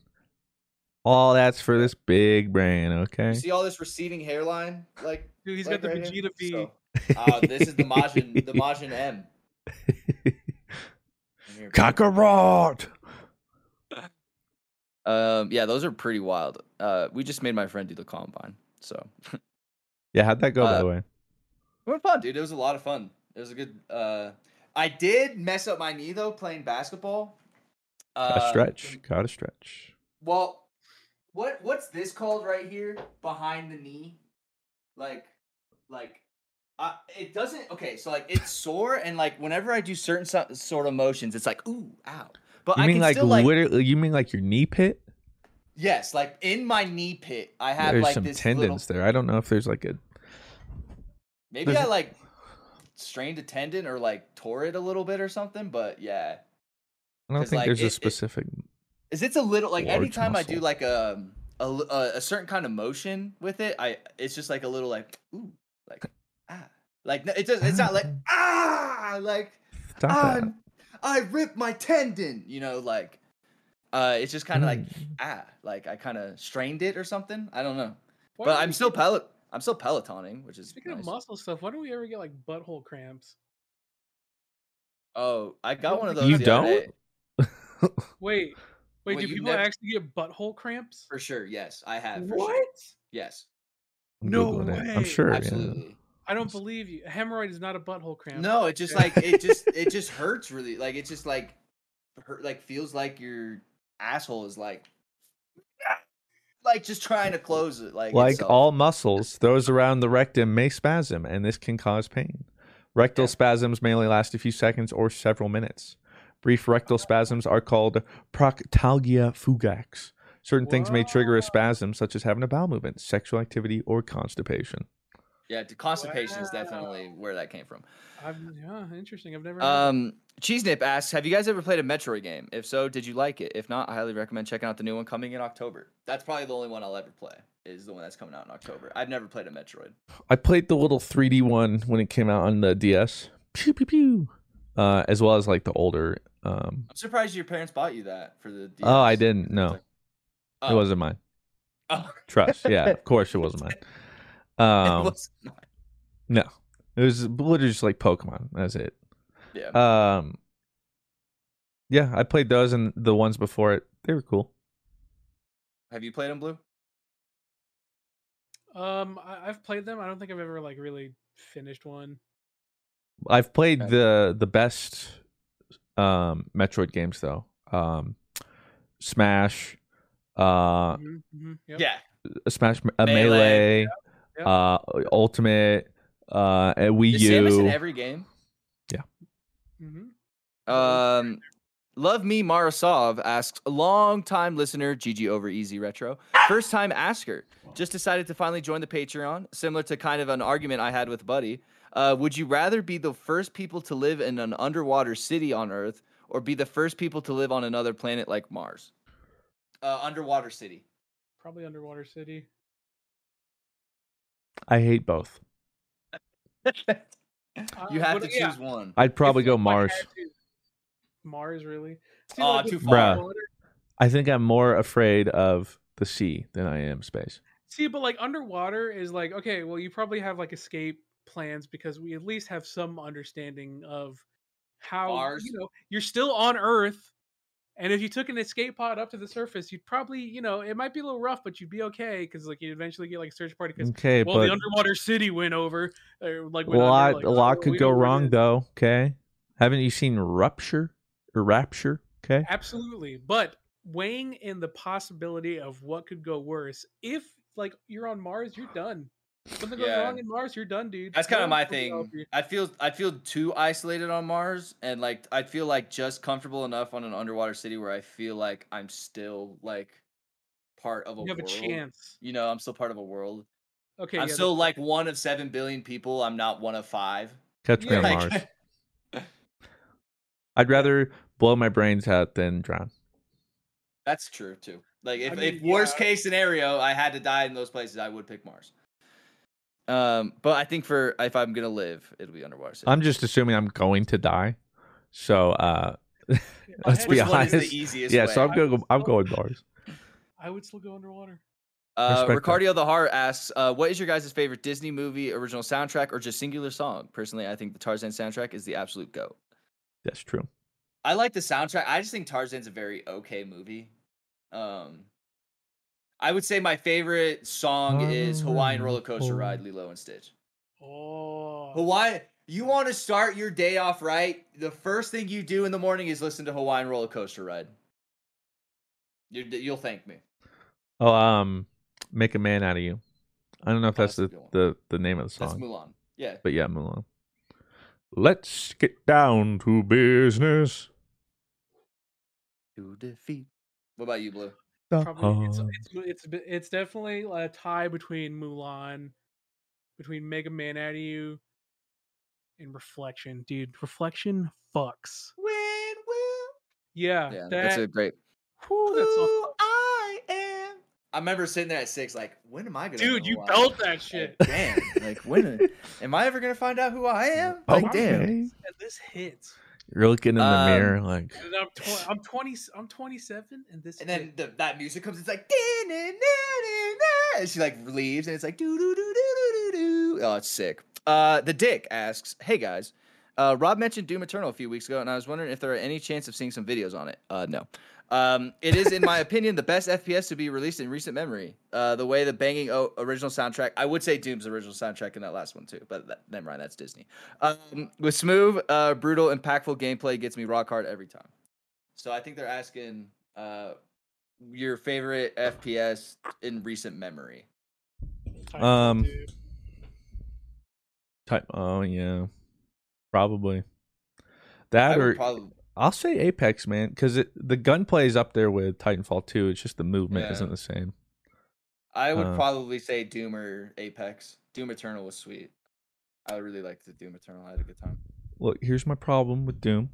All that's for this big brain, okay? You see all this receding hairline, like dude, he's like got the right here? Vegeta V. So, uh, this is the Majin, the Majin M. Kakarot! Um, yeah, those are pretty wild. Uh, we just made my friend do the combine, so Yeah, how'd that go, by Uh, the way? it was fun, dude. It was a lot of fun. It was a good. Uh, I did mess up my knee though playing basketball. Gotta Uh, stretch. Got a stretch. Well, what what's this called right here behind the knee? Like, like, uh, it doesn't. Okay, so like it's sore, and like whenever I do certain so, sort of motions, it's like ooh, ow. But You I mean can like still like literally? You mean like your knee pit? yes, like in my knee pit, I have There's like some this tendons little. there. I don't know if there's like a. Maybe there's I like strained a tendon or like tore it a little bit or something. But yeah, I don't think like, there's it- a it- specific. Is it's a little like Large anytime I do muscle. like a certain kind of motion with it, I it's just like a little like ooh like ah like it does it's not like ah like Stop ah. I ripped my tendon you know like uh it's just kind of like Mm. ah like I kind of strained it or something I don't know Why but I'm still get- pellet I'm still pelotoning which is Speaking nice. of muscle stuff, why don't we ever get like butthole cramps? oh I got one of those You the don't? day. Wait, wait, Wait, do people never- actually get butthole cramps? for sure yes I have for What? sure yes I'm No Googling it. I'm way. sure. yeah. absolutely. I don't believe you. A hemorrhoid is not a butthole cramp. No, it just like it just it just hurts really. Like it just like hurt like feels like your asshole is like like just trying to close it like Like itself. all muscles, those around the rectum may spasm, and this can cause pain. Rectal Yeah. spasms may only last a few seconds or several minutes. Brief rectal spasms are called proctalgia fugax. Certain things may trigger a spasm, such as having a bowel movement, sexual activity, or constipation. yeah, the constipation is definitely where that came from. I've, yeah, interesting. I've never. heard Um Cheese Nip asks, have you guys ever played a Metroid game? If so, did you like it? If not, I highly recommend checking out the new one coming in October. That's probably the only one I'll ever play. Is the one that's coming out in October. I've never played a Metroid. I played the little 3D one when it came out on the DS, pew pew pew, uh, as well as like the older. Um, I'm surprised your parents bought you that for the. oh, I didn't. No, Like- it Oh. wasn't mine. Oh. Trust. Yeah, of course it wasn't mine. It Um, was not. No, it was literally just like Pokemon. That's it. Yeah. Um, yeah, I played those and the ones before it. They were cool. Have you played them, Blue? Um, I, I've played them. I don't think I've ever like really finished one. I've played the the best um Metroid games though. Um, Smash, uh, Mhm, mhm, yep. Yeah. Smash a Melee. Melee, yep. uh, Ultimate, uh, and Wii Is Samus in U. every game? Yeah. Mm-hmm. Um, Love Me Marasov asks, a long time listener, GG Over EZ Retro, first time asker, just decided to finally join the Patreon, similar to kind of an argument I had with Buddy. Uh, would you rather be the first people to live in an underwater city on Earth or be the first people to live on another planet like Mars? Uh, underwater city. Probably Underwater City. I hate both. you Uh, have but to yeah, choose one. I'd probably if- go Mars. Mars, really? See, Aw, like, too far. underwater- I think I'm more afraid of the sea than I am space. See, but like underwater is like okay. Well, you probably have like escape plans because we at least have some understanding of how Mars. you know you're still on Earth, and if you took an escape pod up to the surface, you'd probably you know it might be a little rough, but you'd be okay because like you'd eventually get like a search party because Okay, well but the underwater city went over. Or, like a went under, lot, like, a lot oh, could go know where it wrong though. Okay, haven't you seen Rupture? or rapture. Okay. Absolutely. But weighing in the possibility of what could go worse, if like you're on Mars, you're done. Something goes Yeah. wrong in Mars, you're done, dude. That's kind of my one's gonna help thing. I feel I feel too isolated on Mars, and like I feel like just comfortable enough on an underwater city where I feel like I'm still like part of a You have a chance. You know, I'm still part of a world. Okay. I'm yeah, still like one of seven billion people. I'm not one of five. Catch me on Like- Mars. I'd rather blow my brains out than drown. That's true too. Like if, mean, if worst case scenario, I had to die in those places, I would pick Mars. Um, but I think for if I'm gonna live, it'll be underwater. City. I'm just assuming I'm going to die. So uh let's be Which to- one is honest. the easiest yeah, way? so I'm I going would I'm still- going bars. I would still go underwater. Uh, Respect that. The Heart asks, uh, "What is your guys' favorite Disney movie, original soundtrack, or just singular song?" Personally, I think the Tarzan soundtrack is the absolute goat. That's true. I like the soundtrack. I just think Tarzan's a very okay movie. Um, I would say my favorite song is Hawaiian Roller Coaster Ride, Lilo and Stitch. Oh. Hawaii, you want to start your day off right? The first thing you do in the morning is listen to Hawaiian Roller Coaster Ride. You, you'll thank me. Oh, um Make a Man Out of You. I don't know if Oh, that's that's the, the, the name of the That's song. Mulan. Yeah. But yeah, Mulan. Let's get down to business. To defeat. What about you, Blue? Probably it's Uh, it's it's it's it's definitely a tie between Mulan, between Make a Man Out of You, and Reflection, dude. Reflection fucks. When will Yeah, Yeah, that that's a great. whew, that's all- Who I am. I remember sitting there at six, like, when am I gonna? dude. You who felt am? that Like, shit, damn. Like, when am I ever gonna find out who I am? Like, damn. okay. and this hits. You're looking in the Um, mirror like And I'm tw- I'm twenty. I'm twenty seven, and this. And then the, that music comes. It's like, and she like leaves, and it's like, do do do do do do. Oh, it's sick. Uh, the Dick asks, "Hey guys, uh, Rob mentioned Doom Eternal a few weeks ago, and I was wondering if there are any chance of seeing some videos on it. Uh, no. Um, it is, in my opinion, the best FPS to be released in recent memory. Uh, the way the banging o- original soundtrack, I would say Doom's original soundtrack in that last one too, but that, never mind, that's Disney. Um, with smooth, uh, brutal, impactful gameplay, gets me rock hard every time. So I think they're asking uh, your favorite FPS in recent memory. Um, type oh yeah. Probably. That or probably I'll say Apex, man, because the gunplay is up there with Titanfall 2. It's just the movement Yeah. isn't the same. I would Uh, probably say Doom or Apex. Doom Eternal was sweet. I really liked the Doom Eternal. I had a good time. Look, here's my problem with Doom.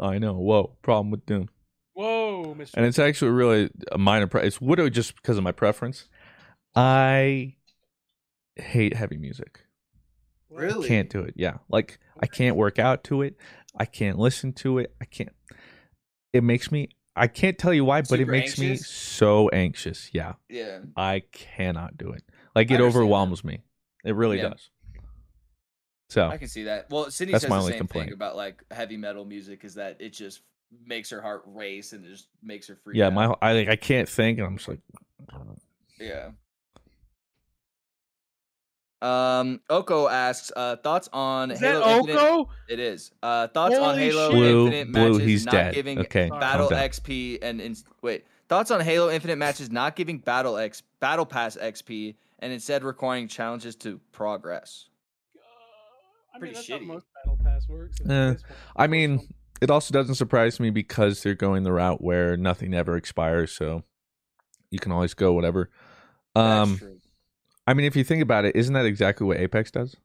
I know. Whoa, problem with Doom. Whoa, Mister. And it's actually really a minor. Pre- it's literally just because of my preference. I hate heavy music. Really? Can't do it. Yeah, like I can't work out to it. I can't listen to it. I can't. It makes me. I can't tell you why, but it Super makes me so anxious. Yeah, Yeah. I cannot do it. Like it understand that. overwhelms me. It really Yeah. does. So I can see that. Well, Sydney says my the only same complaint. thing about like heavy metal music is that it just makes her heart race and it just makes her freak yeah, out. my I like I can't think, and I'm just like, Yeah. Um, Oko asks, uh, thoughts on Is that Halo Infinite. Oko? It is. Uh, thoughts on Halo shit. blue, Infinite blue. matches He's not dead. giving Okay, battle. XP and ins- wait. Thoughts on Halo Infinite matches not giving battle X battle pass XP and instead requiring challenges to progress. Uh, I Pretty mean, that's how shitty. most battle pass works. at Eh. I mean, it also doesn't surprise me because they're going the route where nothing ever expires, so you can always go whatever. That's Um, true. I mean, if you think about it, isn't that exactly what Apex does?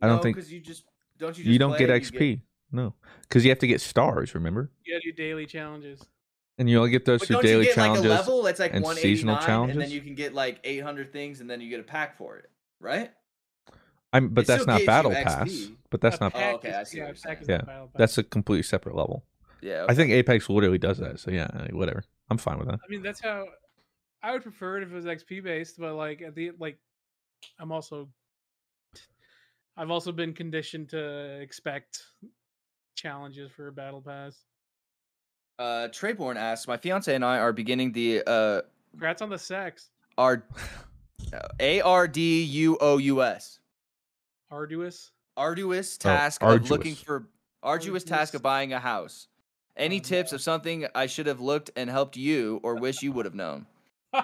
I don't No, think 'cause you just don't you. you, don't play, get you XP. No, because you have to get stars. Remember, you gotta do daily challenges. and you only get those But through daily you get challenges. like a level that's like and seasonal challenges, and then you can get like 800 things and then you get a pack for it, right? I'm, but it that's not gives you battle XP. pass. But that's A not. pack Oh, okay, I see yeah, what a you're pack saying. is Yeah, not battle pass. That's a completely separate level. Yeah. I think Apex literally does that. So yeah, whatever. I'm fine with that. I mean, that's how I would prefer it if it was XP based, but like at the like, I'm also I've also been conditioned to expect challenges for a battle pass. Uh, Treyborn asks, my fiance and I are beginning the uh Congrats on the sex. our A R D U O U S Arduous. arduous Oh, task of looking arduous. for Arduous task of buying a house. Any Oh, tips no. of something I should have looked and helped you or wish you would have known? All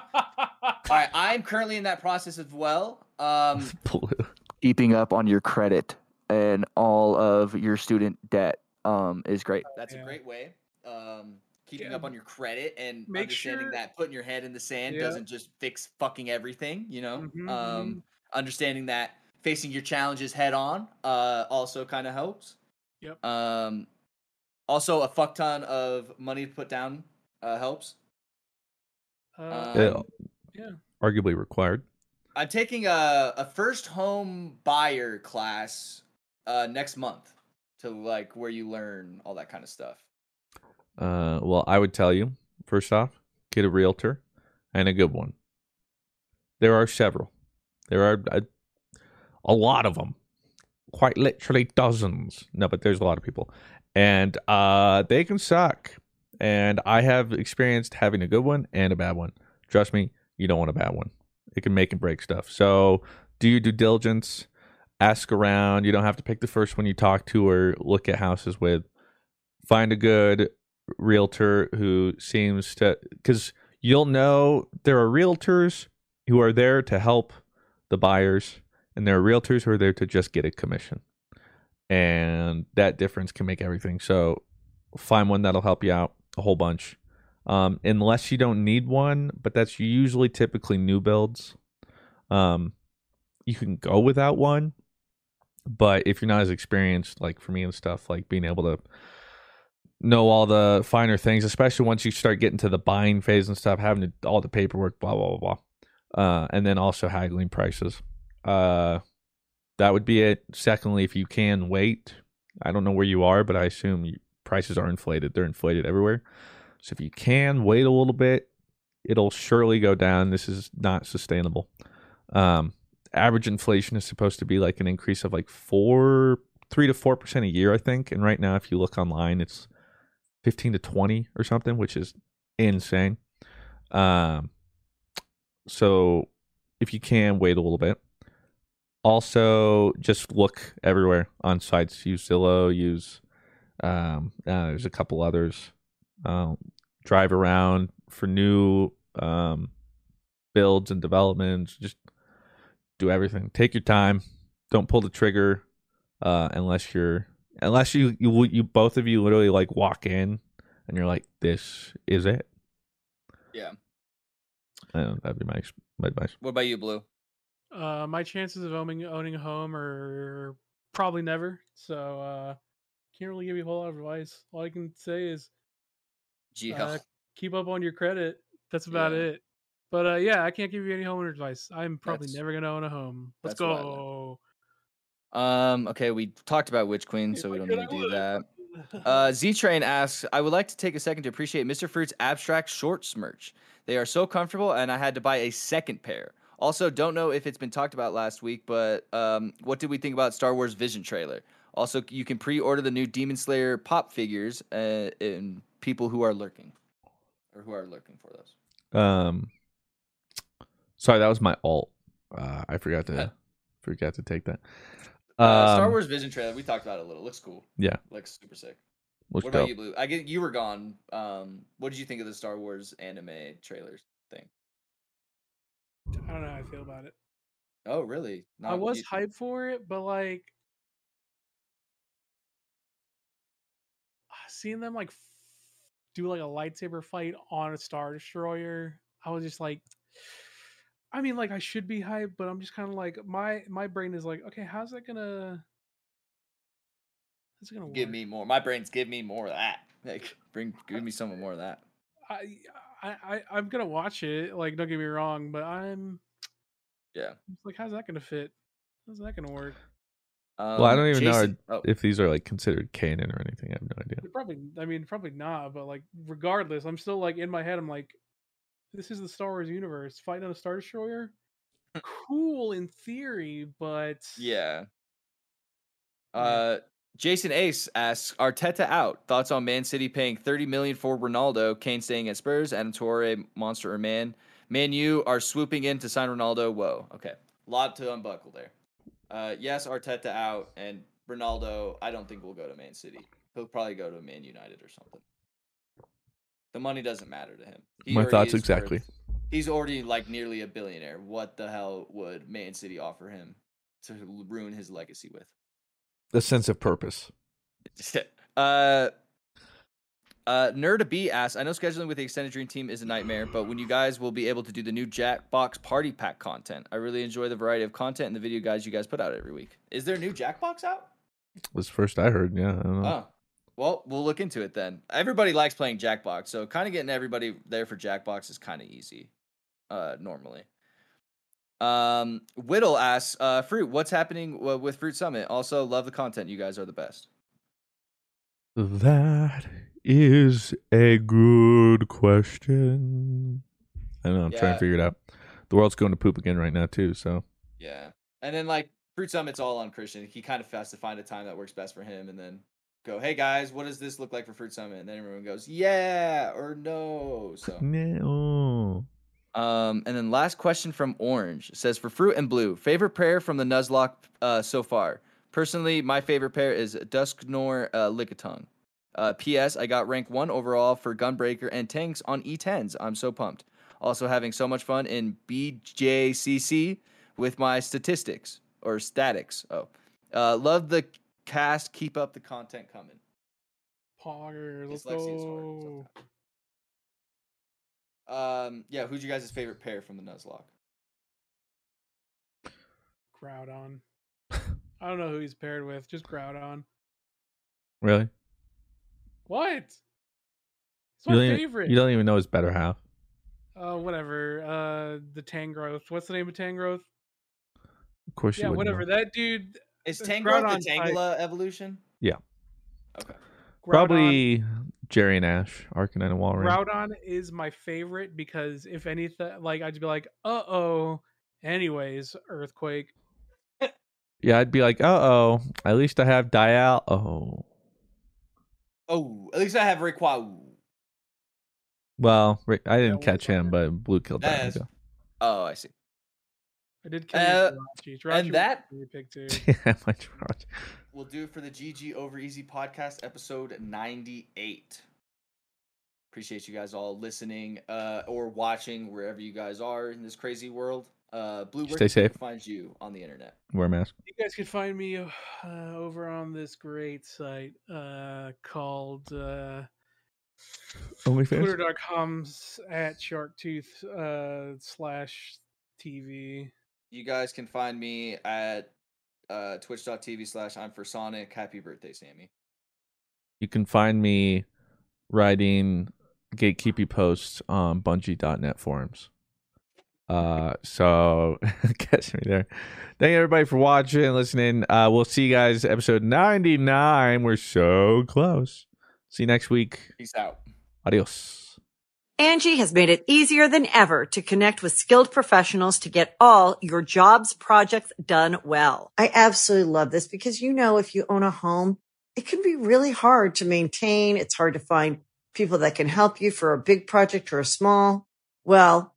right, I'm currently in that process as well. Um, keeping up on your credit and all of your student debt um, is great. that's a great way. Um, keeping Yeah, up on your credit and make understanding sure- that putting your head in the sand Yeah. doesn't just fix fucking everything. You know, Mhm, um, understanding that facing your challenges head on uh, also kind of helps. Yep. Um, also, a fuck ton of money to put down uh, helps. Uh, Yeah. Um, yeah. Arguably required. I'm taking a, a first home buyer class uh, next month to like where you learn all that kind of stuff. Uh, well, I would tell you first off, get a realtor and a good one. There are several. There are a, a lot of them, quite literally dozens. No, but there's a lot of people, and uh, they can suck. And I have experienced having a good one and a bad one. Trust me, you don't want a bad one. It can make and break stuff. So do your due diligence. Ask around. You don't have to pick the first one you talk to or look at houses with. Find a good realtor who seems to because you'll know there are realtors who are there to help the buyers and there are realtors who are there to just get a commission and that difference can make everything so find one that'll help you out a whole bunch um, unless you don't need one but that's usually typically new builds um, you can go without one but if you're not as experienced like for me and stuff like being able to know all the finer things, especially once you start getting to the buying phase and stuff, having to, all the paperwork, blah blah blah, blah. Uh, and then also haggling prices. Uh, that would be it. Secondly, if you can wait, I don't know where you are, but I assume you, prices are inflated. They're inflated everywhere. So if you can wait a little bit, it'll surely go down. This is not sustainable. Um, average inflation is supposed to be like an increase of like four, three to four percent a year, I think. And right now, if you look online, it's 15 to 20 or something, which is insane. Um, so if you can wait a little bit, also just look everywhere on sites. Use Zillow, use um, uh, there's a couple others. Um, drive around for new um, builds and developments. Just do everything. Take your time. Don't pull the trigger uh, unless you're unless you you you both of you literally like walk in and you're like, this is it. Yeah. Uh, that'd be my ex- my advice. What about you, Blue? Uh, my chances of owning owning a home are probably never. So uh, can't really give you a whole lot of advice. All I can say is uh, keep up on your credit. That's about Yeah. it. But uh, yeah, I can't give you any homeowner advice. I'm probably That's- never gonna own a home. Let's that's what I learned. go. um, okay, we talked about Witch Queen, so we don't need to do that. Uh, Z Train asks, I would like to take a second to appreciate Mr. Fruit's abstract shorts merch. They are so comfortable, and I had to buy a second pair. Also, don't know if it's been talked about last week, but um, what did we think about Star Wars Vision trailer? Also, you can pre-order the new Demon Slayer pop figures, uh, and people who are lurking, or who are lurking for those. Um, sorry, that was my alt. Uh, I forgot to Yeah. forgot to take that. Uh, Star Um, Wars Vision trailer, we talked about it a little. Looks cool. Yeah. looks super sick. Let's what go. about you, Blue? I get you were gone. Um, what did you think of the Star Wars anime trailers thing? I don't know how I feel about it. Oh, really? I was hyped for it, but like seeing them like f- do like a lightsaber fight on a star destroyer, I was just like I mean like I should be hyped, but I'm just kind of like my my brain is like, okay, how's that gonna how's it gonna Give work? me more. My brain's give me more of that. Like, bring, give me some more of that. I, I I I'm gonna watch it, like don't get me wrong, but I'm Yeah. like how's that gonna fit? How's that gonna work? Um, Well, I don't even know Jason- oh, if these are like considered canon or anything. I have no idea. Probably, I mean, probably not. But like, regardless, I'm still like in my head. I'm like, this is the Star Wars universe. Fighting on a star destroyer, cool in theory, but yeah. Yeah. Uh, Jason Ace asks Arteta out. Thoughts on Man City paying 30 million for Ronaldo, Kane staying at Spurs, Adama Traoré, monster or man. Man U are swooping in to sign Ronaldo. Whoa. Okay. Lot to unbuckle there. Uh, yes, Arteta out, and Ronaldo, I don't think will go to Man City. He'll probably go to Man United or something. The money doesn't matter to him. He My thoughts is worth- exactly. he's already like nearly a billionaire. What the hell would Man City offer him to ruin his legacy with? The sense of purpose. uh, uh, Nerd B asks, I know scheduling with the extended dream team is a nightmare, but when you guys will be able to do the new Jackbox party pack content, I really enjoy the variety of content and the video guides you guys put out every week. Is there a new Jackbox out? Was first I heard. Yeah. I don't know. Oh, well, we'll look into it then. Everybody likes playing Jackbox, so kind of getting everybody there for Jackbox is kind of easy, uh, normally. Um, Whittle asks, uh, Fruit, what's happening with Fruit Summit? Also, love the content. You guys are the best. That is a good question. I don't know. I'm trying to figure it out. The world's going to poop again right now too. So Yeah. And then like Fruit Summit's all on Christian. He kind of has to find a time that works best for him and then go, hey guys, what does this look like for Fruit Summit? And then everyone goes, yeah or no. So no. um and then last question from Orange says for Fruit and Blue, favorite prayer from the Nuzlocke uh so far. Personally, my favorite pair is Dusknoir uh Lickitung. Uh, P.S. I got rank one overall for Gunbreaker and tanks on E10s. I'm so pumped. Also having so much fun in BJCC with my statistics or statics. Oh, uh, love the cast. Keep up the content coming. Poggers, let's Dyslexia go. Um, yeah, who's your guys' favorite pair from the Nuzlocke? Groudon. I don't know who he's paired with. Just Groudon. Really? What? It's You my don't, even, favorite. you don't even know his better half. Uh, whatever. Uh, the Tangrowth. What's the name of Tangrowth? Of course, Yeah, wouldn't whatever. know. That dude. Is It's Tangrowth Groudon the type. Tangela evolution? Yeah. Okay. Groudon, Probably Jerry and Ash, Arcanine and Walrein. Groudon is my favorite because if anything, like I'd be like, uh oh. Anyways, Earthquake. Yeah, I'd be like, uh oh. At least I have Dial. Oh. Oh, at least I have Rayquaza. Well, Rick- I didn't Yeah, catch him, but Blue killed That that. is- Oh, I see. I did kill Uh, Jirachi. Jirachi was that- a good pick too. yeah, my Jirachi. We'll do it for the GG Over EZ podcast, episode 98. Appreciate you guys all listening uh, or watching wherever you guys are in this crazy world. Uh, Blue, where Stay can safe. find you on the internet? Wear a mask. You guys can find me uh, over on this great site uh, called uh, OnlyFans. twitter.com s- at sharktooth uh, slash TV. You guys can find me at uh, twitch.tv slash I'm for Sonic. Happy birthday, Sammy. You can find me writing gatekeepy posts on Bungie.net forums. Uh, so catch me there. Thank you everybody for watching and listening. Uh, we'll see you guys episode ninety nine. We're so close. See you next week. Peace out. Adios. Angi has made it easier than ever to connect with skilled professionals to get all your jobs projects done well. I absolutely love this because, you know, if you own a home, it can be really hard to maintain. It's hard to find people that can help you for a big project or a small. Well,